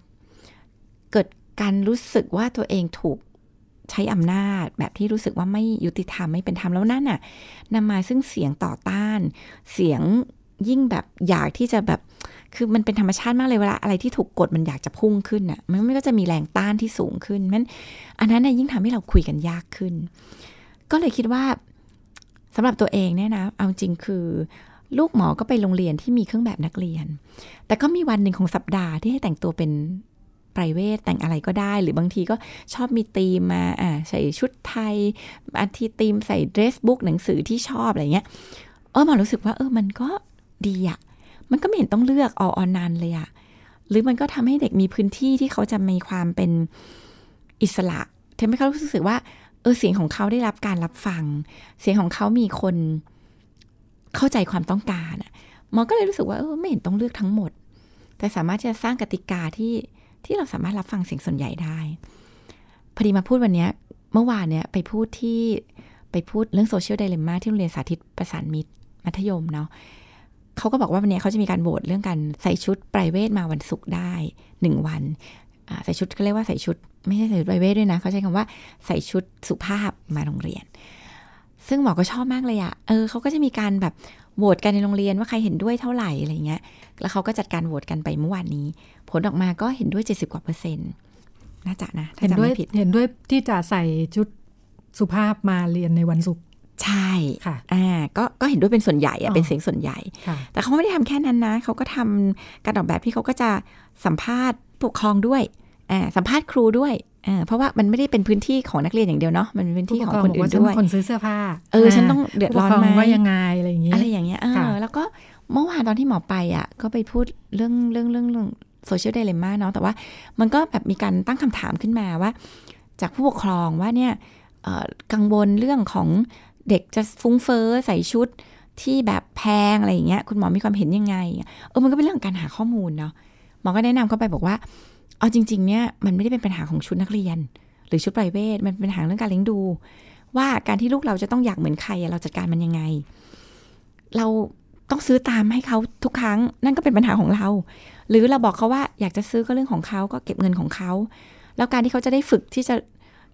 เกิดการรู้สึกว่าตัวเองถูกใช้อำนาจ แบบที่รู้สึกว่าไม่ยุติธรรมไม่เป็นธรรมแล้วนั่นน่ะนำมาซึ่งเสียงต่อต้าน เสียงยิ่งแบบอยากที่จะแบบ คือมันเป็นธรรมชาติมากเลยเวลาอะไรที่ถูกกดมันอยากจะพุ่งขึ้นอะมันก็จะมีแรงต้านที่สูงขึ้นมันอันนั้นน่ยยิ่งทำให้เราคุยกันยากขึ้น ก็เลยคิดว่าสำหรับตัวเองเนี่ยนะเอาจริงคือลูกหมอก็ไปโรงเรียนที่มีเครื่องแบบนักเรียน แต่ก็มีวันหนึ่งของสัปดาห์ที่ให้แต่งตัวเป็นไพรเวทแต่งอะไรก็ได้ หรือบางทีก็ชอบมีธีมมาอ่าใส่ชุดไทยอาทิธีมใส่เดรสบุ๊กหนังสือที่ชอบอะไรเงี้ยเออมารู้สึกว่าเออมันก็ดีอะ มันก็ไม่เห็นต้องเลือกอออนานเลยอะหรือมันก็ทำให้เด็กมีพื้นที่ที่เขาจะมีความเป็นอิสระทำให้เขารู้สึกว่าเออเสียงของเขาได้รับการรับฟัง เสียงของเขามีคนเข้าใจความต้องการอะมอก็เลยรู้สึกว่าเออไม่เห็นต้องเลือกทั้งหมด แต่สามารถจะสร้างกติกาที่ที่เราสามารถรับฟังเสียงส่วนใหญ่ได้ พอดีมาพูดวันนี้เมื่อวานเนี่ยไปพูดที่ไปพูดเรื่องโซเชียลไดเลม่าที่โรงเรียนสาธิตประสานมิตรมัธยมเนาะ เขาก็บอกว่าวันนี้เขาจะมีการโหวตเรื่องการใส่ชุดไพรเวทมาวันศุกร์ได้หนึ่งวันใส่ชุดเขาเรียกว่าใส่ชุด ไม่ใช่ใส่ชุดไวเวทด้วยนะเขาใช้คำว่าใส่ชุดสุภาพมาโรงเรียน ซึ่งหมอก็ชอบมากเลยอะเออเขาก็จะมีการแบบโหวตกันในโรงเรียนว่าใครเห็นด้วยเท่าไหร่อะไรเงี้ย แล้วเขาก็จัดการโหวตกันไปเมื่อวานนี้ ผลออกมาก็เห็นด้วยเจ็ดสิบกว่าเปอร์เซ็นต์น่าจะนะเห็นด้วยเห็นด้วยที่จะใส่ชุดสุภาพมาเรียนในวันศุกร์ ใช่ค่ะอ่าก็ก็เห็นด้วยเป็นส่วนใหญ่อ๋อะอเป็นเสียงส่วนใหญ่ค่ะแต่เขาไม่ได้ทำแค่นั้นนะ เขาก็ทำการออกแบบที่เขาก็จะสัมภาษณ์ผู้ปกครองด้วยอ่าสัมภาษณ์ครูด้วยอ่าเพราะว่ามันไม่ได้เป็นพื้นที่ของนักเรียนอย่างเดียวเนาะมันเป็นพื้นที่ของคนอื่นผู้ปกครด้วยบกาฉัเป็คนซื้อเสื้อผ้าเออฉันต้องเดือดร้อนไหมผู้ปกคว่ายังไงอะไรอย่างงี้อะไรอย่างเงี้ยเอค่ะอแล้วก็เมื่อวานตอนที่หมอไปอะก็ไปพูดเรื่องเรื่องเรื่องเรื่องโซเชียลไดเลม่าเนาะแต่ว่ามันก็แบบมีการตั้งคำถามขึ้นมาว่า จากผู้ปกครองว่าเนี่ยเอ่อกังวลเรื่องของ เด็กจะฟุ้งเฟ้อใส่ชุดที่แบบแพงอะไรอย่างเงี้ยคุณหมอมีความเห็นยังไงเออมันก็เป็นเรื่องการหาข้อมูลเนาะหมอก็แนะนำเข้าไปบอกว่าเอาจริง ๆ เนี่ยมันไม่ได้เป็นปัญหาของชุดนักเรียน หรือชุดไพรเวทมันเป็นปัญหาเรื่องการเลี้ยงดู ว่าการที่ลูกเราจะต้องอยากเหมือนใครเราจัดการมันยังไง เราต้องซื้อตามให้เขาทุกครั้ง นั่นก็เป็นปัญหาของเรา หรือเราบอกเขาว่าอยากจะซื้อก็เรื่องของเขาก็เก็บเงินของเขา แล้วการที่เขาจะได้ฝึกที่จะ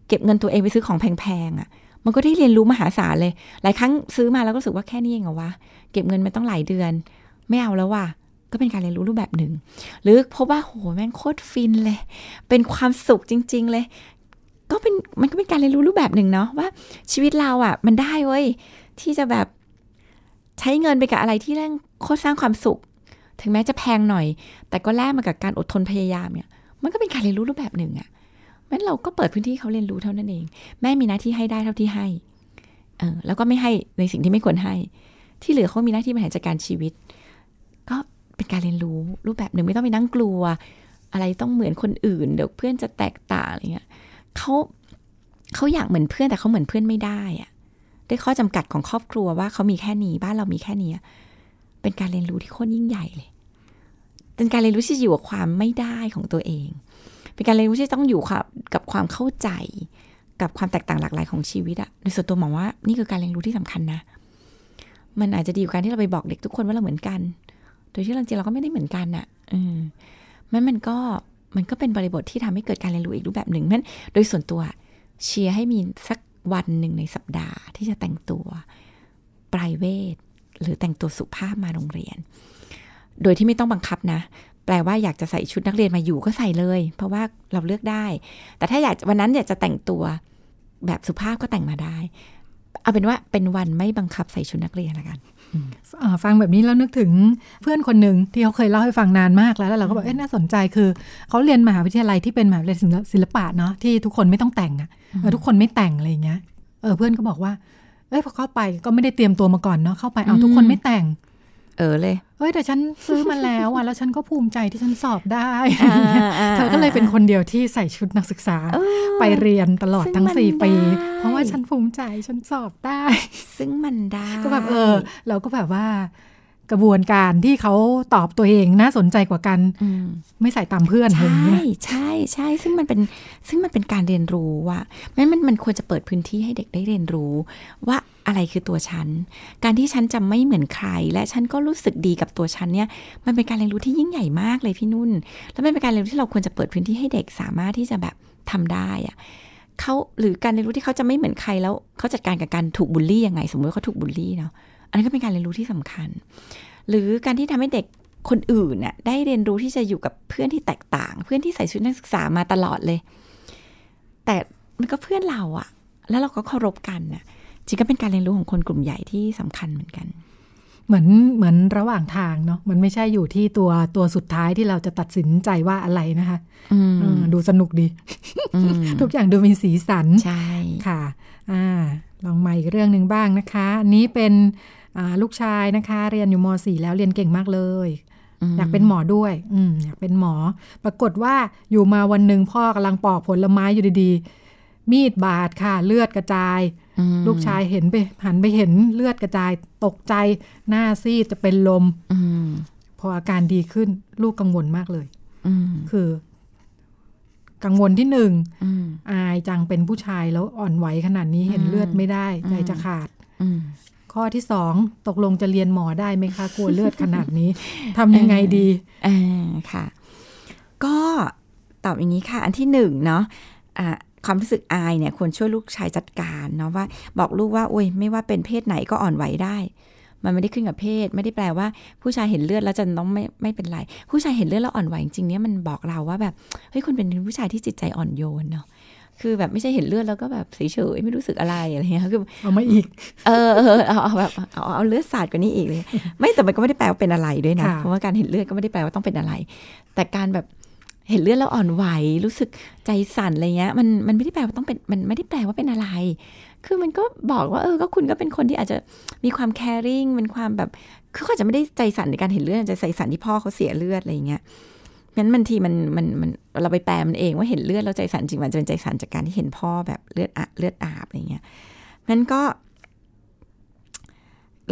เก็บเงินตัวเองไปซื้อของแพงๆอะ่ะ มันก็ได้เรียนรู้มหาศาลเลย หลายครั้งซื้อมาแล้วก็รู้สึกว่าแค่นี้เองเหรอวะ เก็บเงินมันต้องหลายเดือน ไม่เอาแล้วว่ะ ก็เป็นการเรียนรู้รูปแบบหนึ่ง หรือพบว่าโหแม่งโคตรฟินเลย เป็นความสุขจริง ๆ เลย ก็เป็นมันก็เป็นการเรียนรู้รูปแบบหนึ่งเนาะว่าชีวิตเราอะ่ะ มันได้เว้ยที่จะแบบใช้เงินไปกับอะไรที่แร่งโคตรสร้างความสุข ถึงแม้จะแพงหน่อย แต่ก็แลกมากับการอดทนพยายามเนี่ย มันก็เป็นการเรียนรู้รูปแบบหนึ่งอะ่ะ งั้นเราก็เปิดพื้นที่เขาเรียนรู้เท่านั้นเอง แม่มีหน้าที่ให้ได้เท่าที่ให้เออแล้วก็ไม่ให้ในสิ่งที่ไม่ควรให้ ที่เหลือเขามีหน้าที่บริหารจัดการชีวิต ก็เป็นการเรียนรู้รูปแบบหนึ่งไม่ต้องไปนั่งกลัว อะไรต้องเหมือนคนอื่น เดี๋ยวเพื่อนจะแตกต่างอะไรเงี้ยเขาเขาอยากเหมือนเพื่อนแต่เขาเหมือนเพื่อนไม่ได้อะด้วยข้อจำกัดของครอบครัวว่าเขามีแค่นี้บ้านเรามีแค่นี้เป็นการเรียนรู้ที่โคตรยิ่งใหญ่เลย เป็นการเรียนรู้ที่อยู่กับความไม่ได้ของตัวเอง เป็นการเรียนรู้ที่ต้องอยู่กับกับความเข้าใจกับความแตกต่างหลากหลายของชีวิตอะโดยส่วนตัวมองว่านี่คือการเรียนรู้ที่สำคัญนะ มันอาจจะดีกว่าการที่เราไปบอกเด็กทุกคนว่าเราเหมือนกัน โดยที่จริงเราก็ไม่ได้เหมือนกันอะอืมมันมันก็มันก็เป็นบริบทที่ทำให้เกิดการเรียนรู้อีกรูปแบบหนึ่งนั้น โดยส่วนตัวเชียร์ให้มีสักวันหนึ่งในสัปดาห์ ที่จะแต่งตัวปลายเวทหรือแต่งตัวสุภาพมาโรงเรียน โดยที่ไม่ต้องบังคับนะ แปลว่าอยากจะใส่ชุดนักเรียนมาอยู่ก็ใส่เลย เพราะว่าเราเลือกได้ แต่ถ้าอยากวันนั้นอยากจะแต่งตัวแบบสุภาพก็แต่งมาได้ เอาเป็นว่าเป็นวันไม่บังคับใส่ชุดนักเรียนละกันอ่าฟังแบบนี้แล้วนึกถึงเพื่อนคนหนึ่งที่เขาเคยเล่าให้ฟังนานมากแล้วแล้วเราก็บอกเอ๊ะน่าสนใจคือเขาเรียนมหาวิทยาลัยที่เป็นมหาวิทยาลัยศิลปศิลปะเนาะที่ทุกคนไม่ต้องแต่งอะ่ะเออทุกคนไม่แต่งอะไรอย่างเงี้ยเออเพื่อนก็บอกว่าเอ้ยพอเข้าไปก็ไม่ได้เตรียมตัวมาก่อนเนาะเข้าไปเอาทุกคนไม่แต่ง เออเลยเอ้ยแต่ฉันซื้อมาแล้วอะแล้วฉันก็ภูมิใจที่ฉันสอบได้อ่าอ่าเธอก็เลยเป็นคนเดียวที่ใส่ชุดนักศึกษาเออไปเรียนตลอดซึ่งทั้งมันสี่ปีได้เพราะว่าฉันภูมิใจฉันสอบได้ ซึ่งมันได้ ก็แบบเออ เราก็แบบว่า กระบวนการที่เขาตอบตัวเองน่าสนใจกว่ากันอืมไม่ใส่ตามเพื่อนอะไรใช่อย่างเงี้ยใช่ใช่ซึ่งมันเป็นซึ่งมันเป็นการเรียนรู้ว่ามันมันมันควรจะเปิดพื้นที่ให้เด็กได้เรียนรู้ว่าอะไรคือตัวฉัน การที่ฉันจะไม่เหมือนใคร และฉันก็รู้สึกดีกับตัวฉันเนี่ย มันเป็นการเรียนรู้ที่ยิ่งใหญ่มากเลยพี่นุ่น แล้วมันเป็นการเรียนรู้ที่เราควรจะเปิดพื้นที่ให้เด็กสามารถที่จะแบบทำได้อะเขาหรือการเรียนรู้ที่เขาจะไม่เหมือนใครแล้วเขาจัดการกับการถูกบูลลี่ยังไง สมมติว่าเขาถูกบูลลี่เนาะ อันนี้นก็เป็นการเรียนรู้ที่สำคัญ หรือการที่ทำให้เด็กคนอื่นน่ะได้เรียนรู้ที่จะอยู่กับเพื่อนที่แตกต่าง เพื่อนที่ใส่ชุดนักศึกษามาตลอดเลย แต่มันก็เพื่อนเราอะแล้วเราก็เคารพกันน่ะจริงก็เป็นการเรียนรู้ของคนกลุ่มใหญ่ที่สำคัญเหมือนกัน เหมือนเหมือนระหว่างทางเนาะมันไม่ใช่อยู่ที่ตัวตัวสุดท้ายที่เราจะตัดสินใจว่าอะไรนะคะอืมเออดูสนุกดีอืมทุกอย่างดูมีสีสันใช่ค่ะ อ่า ลองมาอีกเรื่องหนึ่งบ้างนะคะอันนี้เป็นอ่าลูกชายนะคะ เรียนอยู่ม .4 แล้วเรียนเก่งมากเลยมอยากเป็นหมอด้วยอืมอยากเป็นหมอ ปรากฏว่าอยู่มาวันหนึ่งพ่อกำลังปอกผลไม้อยู่ดีๆ มีดบาดค่ะ เลือดกระจายอืมลูกชายเห็นไปหันไปเห็นเลือดกระจายตกใจหน้าซีดจะเป็นลมอืมพออาการดีขึ้น ลูกกังวลมากเลยอืมคือ กังวลที่หนึ่งอืมอายจังเป็นผู้ชายแล้วอ่อนไหวขนาดนี้เห็นอืมเลือดไม่ได้อืมใจจะขาดอืมข้อที่สองตกลงจะเรียนหมอได้ไหมคะกลัวเลือดขนาดนี้ทำยังไงดีอ่าค่ะ ก็ตอบอย่างนี้ค่ะ อันที่หนึ่งเนาะอ่าความรู้สึกอายเนี่ยควรช่วยลูกชายจัดการเนาะว่า บอกลูกว่าโอ้ยไม่ว่าเป็นเพศไหนก็อ่อนไหวได้ มันไม่ได้ขึ้นกับเพศ ไม่ได้แปลว่าผู้ชายเห็นเลือดแล้วจะต้องไม่ไม่เป็นไรผู้ชายเห็นเลือดแล้วอ่อนไหวจริงๆเนี่ยมันบอกเราว่าแบบเฮ้ยคุณเป็นผู้ชายที่จิตใจอ่อนโยนเนาะคือแบบไม่ใช่เห็นเลือดแล้วก็แบบเฉยๆไม่รู้สึกอะไรอะไรเงี้ยคือเอามาอีก เออเออเอาเอาแบบเอาเอาเลือดสาดกว่านี้อีกเลย ไม่แต่มันก็ไม่ได้แปลว่าเป็นอะไรด้วยนะค่ะเพราะว่าการเห็นเลือดก็ไม่ได้แปลว่าต้องเป็นอะไร แต่การแบบเห็นเลือดแล้วอ่อนไหวรู้สึกใจสั่นอะไรเงี้ยมันมันไม่ได้แปลว่าต้องเป็นมันไม่ได้แปลว่าเป็นอะไร คือมันก็บอกว่าเออก็คุณก็เป็นคนที่อาจจะมีความแคริ่งเป็นความแบบคือเขาอาจจะไม่ได้ใจสั่นในการเห็นเลือดอาจจะใจสั่นที่พ่อเขาเสียเลือดอะไรเงี้ยงั้นบางทีมันมันมันเราไปแปลมันเองว่าเห็นเลือดแล้วใจสั่นจริงมันจะเป็นใจสั่นจากการที่เห็นพ่อแบบเลือดอะเลือดอาบอะไรเงี้ยงั้นก็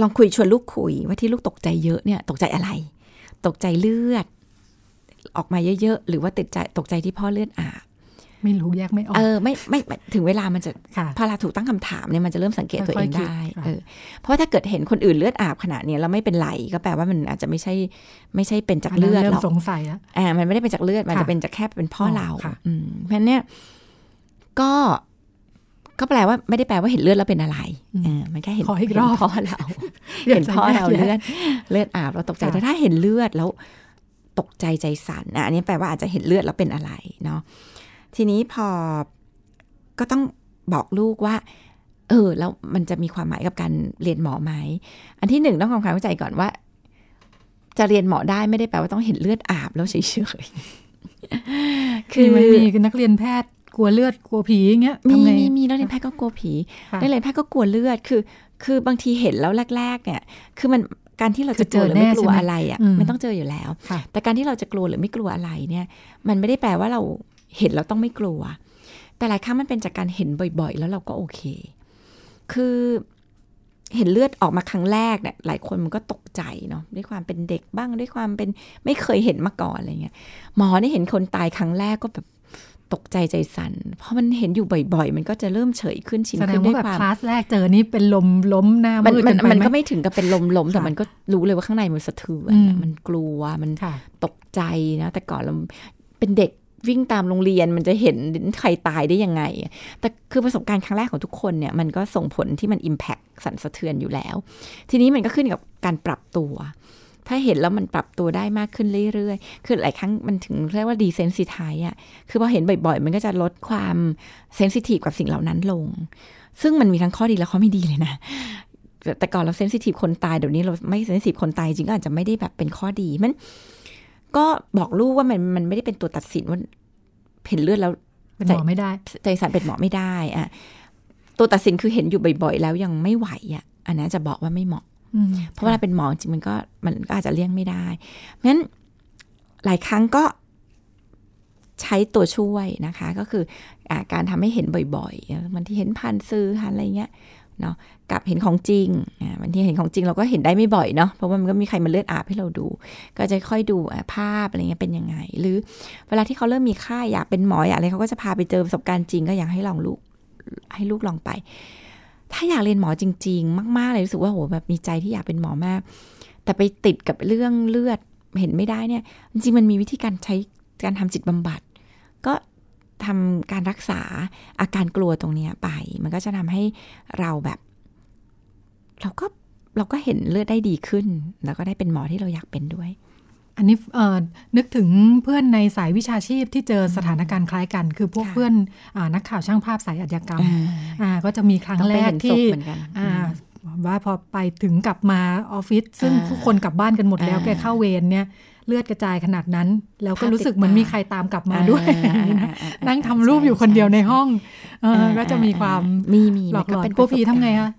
ลองคุยชวนลูกคุยว่าที่ลูกตกใจเยอะเนี่ย ตกใจอะไร ตกใจเลือด ออกมาเยอะๆหรือว่าติดใจตกใจที่พ่อเลือดอาบ ไม่รู้แยกไม่ออกเออไม่ไม่ไม่ถึงเวลามันจะค่ะพอเราถูกตั้งคำถามเนี่ยมันจะเริ่มสังเกตตัวเองค่อยๆคิดได้ค่ะเออเพราะว่าถ้าเกิดเห็นคนอื่นเลือดอาบขนาดเนี้ยแล้วไม่เป็นไรก็แปลว่ามันอาจจะไม่ใช่ไม่ใช่เป็นจากอันนั้นเลือดเริ่หมรอกสงสัยอะอ่ามันไม่ได้เป็นจากเลือดมันค่ะจะเป็นจากแค่เป็นพ่อออเราค่ะอืมเพราะฉะนั้นเนี่ยก็ก็แปลว่าไม่ได้แปลว่าเห็นเลือดแล้วเป็นอะไรเออมันแค่เห็นขออีกเห็นรอบพ่อเราอยากเห็นพ่อจะแยกเราแยะเลือดเลือดอาบเราตกใจค่ะแต่ถ้าเห็นเลือดแล้วตกใจใจสั่นอะอันนี้แปลว่าอาจจะเห็นเลือดแล้วเป็นอะไรเนาะ ทีนี้พอก็ต้องบอกลูกว่า เออ แล้วมันจะมีความหมายกับการเรียนหมอไหม อันที่หนึ่งต้องทำความเข้าใจก่อนว่า จะเรียนหมอได้ไม่ได้แปลว่าต้องเห็นเลือดอาบแล้วเฉยๆ คือมันมีนักเรียนแพทย์กลัวเลือดกลัวผีอย่างเงี้ยมีทำไงมีมีนักเรียนแพทย์ก็กลัวผีค่ะนักเรียนแพทย์ก็กลัวเลือด คือ คือบางทีเห็นแล้วแรก ๆ เนี่ย คือมันการที่เราคืจะอกเจลัวอหรือไม่แน่กลัวใช่ไหมอะไรอะอืมมันต้องเจออยู่แล้วค่ะแต่การที่เราจะกลัวหรือไม่กลัวอะไรเนี่ย มันไม่ได้แปลว่าเรา เห็นแล้วต้องไม่กลัว แต่หลายครั้งมันเป็นจากการเห็นบ่อยๆ แล้วเราก็โอเค คือเห็นเลือดออกมาครั้งแรกเนี่ยหลายคนมันก็ตกใจเนาะด้วยความเป็นเด็กบ้างด้วยความเป็นไม่เคยเห็นมาก่อนอะไรเงี้ยหมอนี่เห็นคนตายครั้งแรกก็แบบตกใจใจสั่นเพราะมันเห็นอยู่บ่อยๆ มันก็จะเริ่มเฉยขึ้นชินแสดขึ้งนด้ว่าวยแบบความคลาสแรกเจอนี่เป็นลมล้มหน้ามันมืดมักันนไปมันไหมก็ไม่ถึงกับเป็นลมล้มแต่ค่ะมันก็รู้เลยว่าข้างในมันสะเทือนอืมอะมันกลัวมันค่ะตกใจนะแต่ก่อนเราเป็นเด็ก วิ่งตามโรงเรียนมันจะเห็นใครตายได้ยังไง แต่คือประสบการณ์ครั้งแรกของทุกคนเนี่ยมันก็ส่งผลที่มัน Impact สั่นสะเทือนอยู่แล้ว ทีนี้มันก็ขึ้นกับการปรับตัว ถ้าเห็นแล้วมันปรับตัวได้มากขึ้นเรื่อยๆ คือหลายครั้งมันถึงเรียกว่า desensitize อะ คือพอเห็นบ่อยๆ มันก็จะลดความ sensitive กับสิ่งเหล่านั้นลง ซึ่งมันมีทั้งข้อดีและข้อไม่ดีเลยนะแต่ก่อนเรา sensitive คนตายเดี๋ยวนี้เราไม่ sensitive คนตายจริงก็อาจจะไม่ได้แบบเป็นข้อดีมัน ก็บอกลูกว่ามันมันไม่ได้เป็นตัวตัดสินว่าเห็นเลือดแล้วเป็นหมอไม่ได้ ใจสั่นเป็นหมอไม่ได้อะตัวตัดสินคือเห็นอยู่บ่อยๆ แล้วยังไม่ไหวอะ อันนั้นจะบอกว่าไม่เหมาะอืมเพราะเวลาเป็นหมอจริงมันก็มันก็อาจจะเลี่ยงไม่ได้เพราะฉะนั้นหลายครั้งก็ใช้ตัวช่วยนะคะ ก็คืออาการทำให้เห็นบ่อยๆบางทีเห็นผ่านสื่อผ่านอะไรเงี้ย เนาะกับเห็นของจริงอ่าบางทีเห็นของจริงเราก็เห็นได้ไม่บ่อยเนาะเพราะว่ามันก็มีใครมาเลือดอาบให้เราดู ก็จะค่อยดูภาพอะไรเงี้ยเป็นยังไง หรือเวลาที่เขาเริ่มมีค่าอยากเป็นหมออยากอะไรเขาก็จะพาไปเจอประสบการณ์จริงก็อยากให้ลองลูกให้ลูกลองไป ถ้าอยากเรียนหมอจริง ๆ มาก ๆ เลยรู้สึกว่าโหแบบมีใจที่อยากเป็นหมอมาก แต่ไปติดกับเรื่องเลือดเห็นไม่ได้เนี่ย จริงๆมันมีวิธีการใช้การทำจิตบำบัด ก็ ทำการรักษาอาการกลัวตรงเนี้ยไป มันก็จะทำให้เราแบบ เราก็เราก็เห็นเลือดได้ดีขึ้น แล้วก็ได้เป็นหมอที่เราอยากเป็นด้วย อันนี้เอ่อนึกถึงเพื่อนในสายวิชาชีพที่เจอสถานการณ์คล้ายกัน คือพวกค่ะเพื่อนอานักข่าวช่างภาพสายอาชญากรรมอ่าอ่าก็จะมีครั้งต้องแรไปกเห็นศพที่เหมือนกันอ่าอืมว่าพอไปถึงกลับมาออฟฟิศซึ่งอ่าทุกคนกลับบ้านกันหมดแล้วอ่าแกเข้าเวรเนี่ย เลือดกระจายขนาดนั้น แล้วก็ภาพรู้สึกติดเหมือนตามีมีใครตามกลับมาด้วยอ่าอย่างนี้นะอ่าอ่าอ่านั่งทำรูปอยู่คนเดียวในห้องเอออ่าก็จะมีความมีมีหลอกหลอนมันก็เป็นกลัวผีประสบทำไงการณ์คะ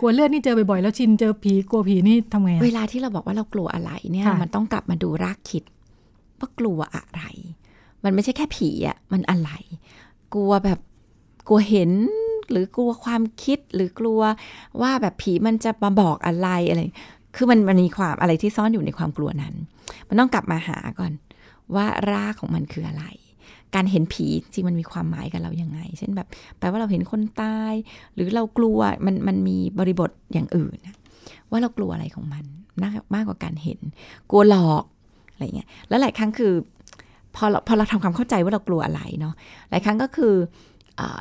กลัวเลือดนี่เจอบ่อยๆแล้วชินเจอผีกลัวผีนี่ทำไงอะเวลาที่เราบอกว่าเรากลัวอะไรเนี่ยค่ะมันต้องกลับมาดูรากคิดว่ากลัวอะไร มันไม่ใช่แค่ผีอะมันอะไร กลัวแบบกลัวเห็นหรือกลัวความคิดหรือกลัวว่าแบบผีมันจะมาบอกอะไรอะไร คือมันมันมีความอะไรที่ซ่อนอยู่ในความกลัวนั้น มันต้องกลับมาหาก่อนว่ารากของมันคืออะไร การเห็นผีจริงมันมีความหมายกับเรายังไง เช่นแบบแปลว่าเราเห็นคนตาย หรือเรากลัวมันมันมีบริบทอย่างอื่นว่าเรากลัวอะไรของมันมากมากกว่าการเห็น กลัวหลอกอะไรเงี้ยแล้วหลายครั้งคือพอเราพอเราทำความเข้าใจว่าเรากลัวอะไรเนาะหลายครั้งก็คือ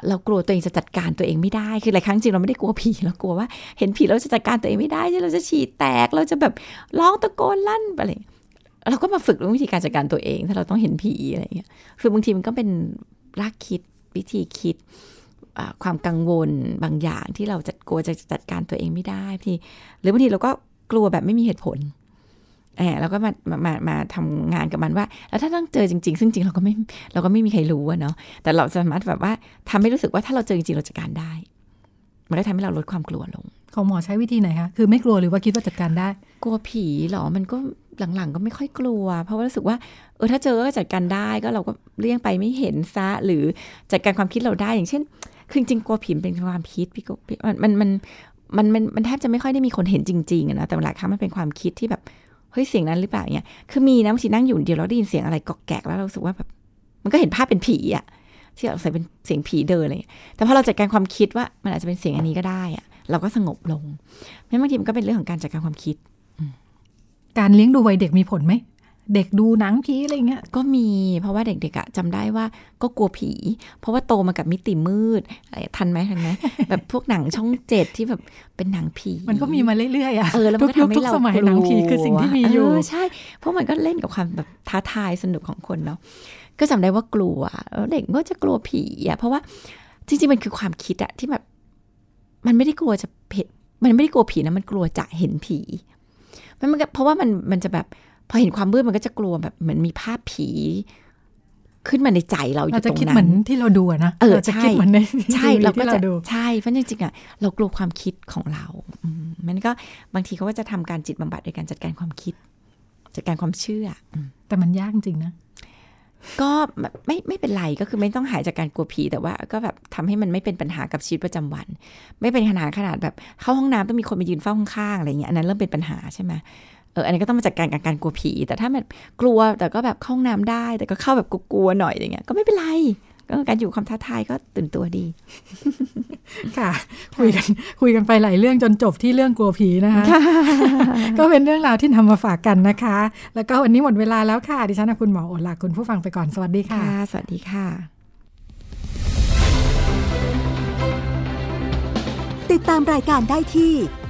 เรากลัวตัวเองจะจัดการตัวเองไม่ได้ คือหลายครั้งจริงเราไม่ได้กลัวผีเรากลัวว่าเห็นผีเราจะจัดการตัวเองไม่ได้เราจะฉี่แตกเราจะแบบร้องตะโกนลั่นอะไรเราก็มาฝึกวิธีการจัดการตัวเอง ถ้าเราต้องเห็นผีอะไรอย่างเงี้ย คือบางทีมันก็เป็นรากคิดวิธีคิดความกังวลบางอย่างที่เราจะกลัวจะจัดการตัวเองไม่ได้พี่หรือบางทีเราก็กลัวแบบไม่มีเหตุผล แอบแล้วก็มามามามาทำงานกับมันว่า แล้วถ้าต้องเจอจริง ๆ ซึ่งจริงเราก็ไม่เราก็ไม่มีใครรู้อะเนาะแต่เราสามารถแบบว่าทำให้รู้สึกว่าถ้าเราเจอจริงๆเราจัดการได้ มันได้ทำให้เราลดความกลัวลงของหมอใช้วิธีไหนคะคือไม่กลัวหรือว่าคิดว่าจัดการได้ กลัวผีเหรอมันก็หลังๆ ก็ไม่ค่อยกลัว เพราะว่ารู้สึกว่าเออถ้าเจอก็จัดการได้ก็เราก็เลี่ยงไปไม่เห็นซะหรือจัดการความคิดเราได้อย่างเช่นคือจริงๆกลัวผีมันเป็นความคิดพี่ก็พี่มันมันมันมันมันแทบจะไม่ค่อยได้มีคนเห็นจริงๆอะนะแต่หลายครั้งมันเป็นความคิดที่แบบ เฮ้ยเสียงนั้นหรือเปล่าเนี่ยคือมีนะบางทีนั่งอยู่เดียวแล้วได้ยินเสียงอะไรกอกแกกแล้วเราสึกว่าแบบมันก็เห็นภาพเป็นผีอะที่เราใส่เป็นเสียงผีเดินอะไรอย่างเงี้ยแต่พอเราจัดการความคิดว่ามันอาจจะเป็นเสียงอันนี้ก็ได้อะเราก็สงบลงแม่บางทีมันก็เป็นเรื่องของการจัดการความคิด การเลี้ยงดูวัยเด็กมีผลไหม เด็กดูหนังผีอะไรเงี้ยก็มีเพราะว่าเด็กๆอะจำได้ว่าก็กลัวผี เพราะว่าโตมากับมิติมืดอะไรทันไหมทันไหมแบบพวกหนังช่องเจ็ดที่แบบเป็นหนังผี มันก็มีมาเรื่อยๆอะเออแล้วมันก็ทุกทำยุคให้ทุกเราสมัยกลัวหนังผีคือสิ่งที่มีอยู่เใช่ เพราะมันก็เล่นกับความแบบท้าทายสนุกของคนเนาะก็จำได้ว่ากลัวแล้วเด็กก็จะกลัวผีอะเพราะว่าจริงๆมันคือความคิดอะที่แบบ มันไม่ได้กลัวจะเห็นมันไม่ได้กลัวผีนะมันกลัวจะเห็นผีมันมันก็เพราะว่ามันมันจะแบบ พอเห็นความมืดมันก็จะกลัวแบบเหมือนมีภาพผี ขึ้นมาในใจเราอเรายู่ตจะรงคิดนั้เหมือนนที่เราดูอะนะเออเราจะใช่คิดเหมือนในใช่ทีวีเราก็ที่จะดูใช่เพราะจริงๆอะเรากลัวความคิดของเราอืมมันก็บางทีเขาก็จะทำการจิตบำบัดโดยการจัดการความคิด จัดการความเชื่ออืมแต่มันยากจริงนะก็ไม่ไม่เป็นไรก็คือไม่ต้องหายจากการกลัวผีแต่ว่า ก็แบบทำให้มันไม่เป็นปัญหากับชีวิตประจำวัน ไม่เป็นขนาดขนาดแบบเข้าห้องน้ำต้องมีคนมายืนเฝ้าข้างๆอะไรเงี้ยอันนั้นเริ่มเป็นปัญหาใช่ไหม เอออันนี้ก็ต้องมาจัดการกับการกลัวผี แต่ถ้าแบบกลัวแต่ก็แบบเข้าห้องน้ำได้ แต่ก็เข้าแบบกลัวๆหน่อยอย่างเงี้ยก็ไม่เป็นไรก็การอยู่ความท้าทายก็ตื่นตัวดี ค่ะ คุยกันคุยกันไปหลายเรื่องจนจบที่เรื่องกลัวผีนะคะ ก็เป็นเรื่องราวที่นำมาฝากกันนะคะ แล้วก็วันนี้หมดเวลาแล้วค่ะ ดิฉันกับคุณหมอโอลาคุณผู้ฟังไปก่อนสวัสดีค่ะค่ะสวัสดีค่ะ ติดตามรายการได้ที่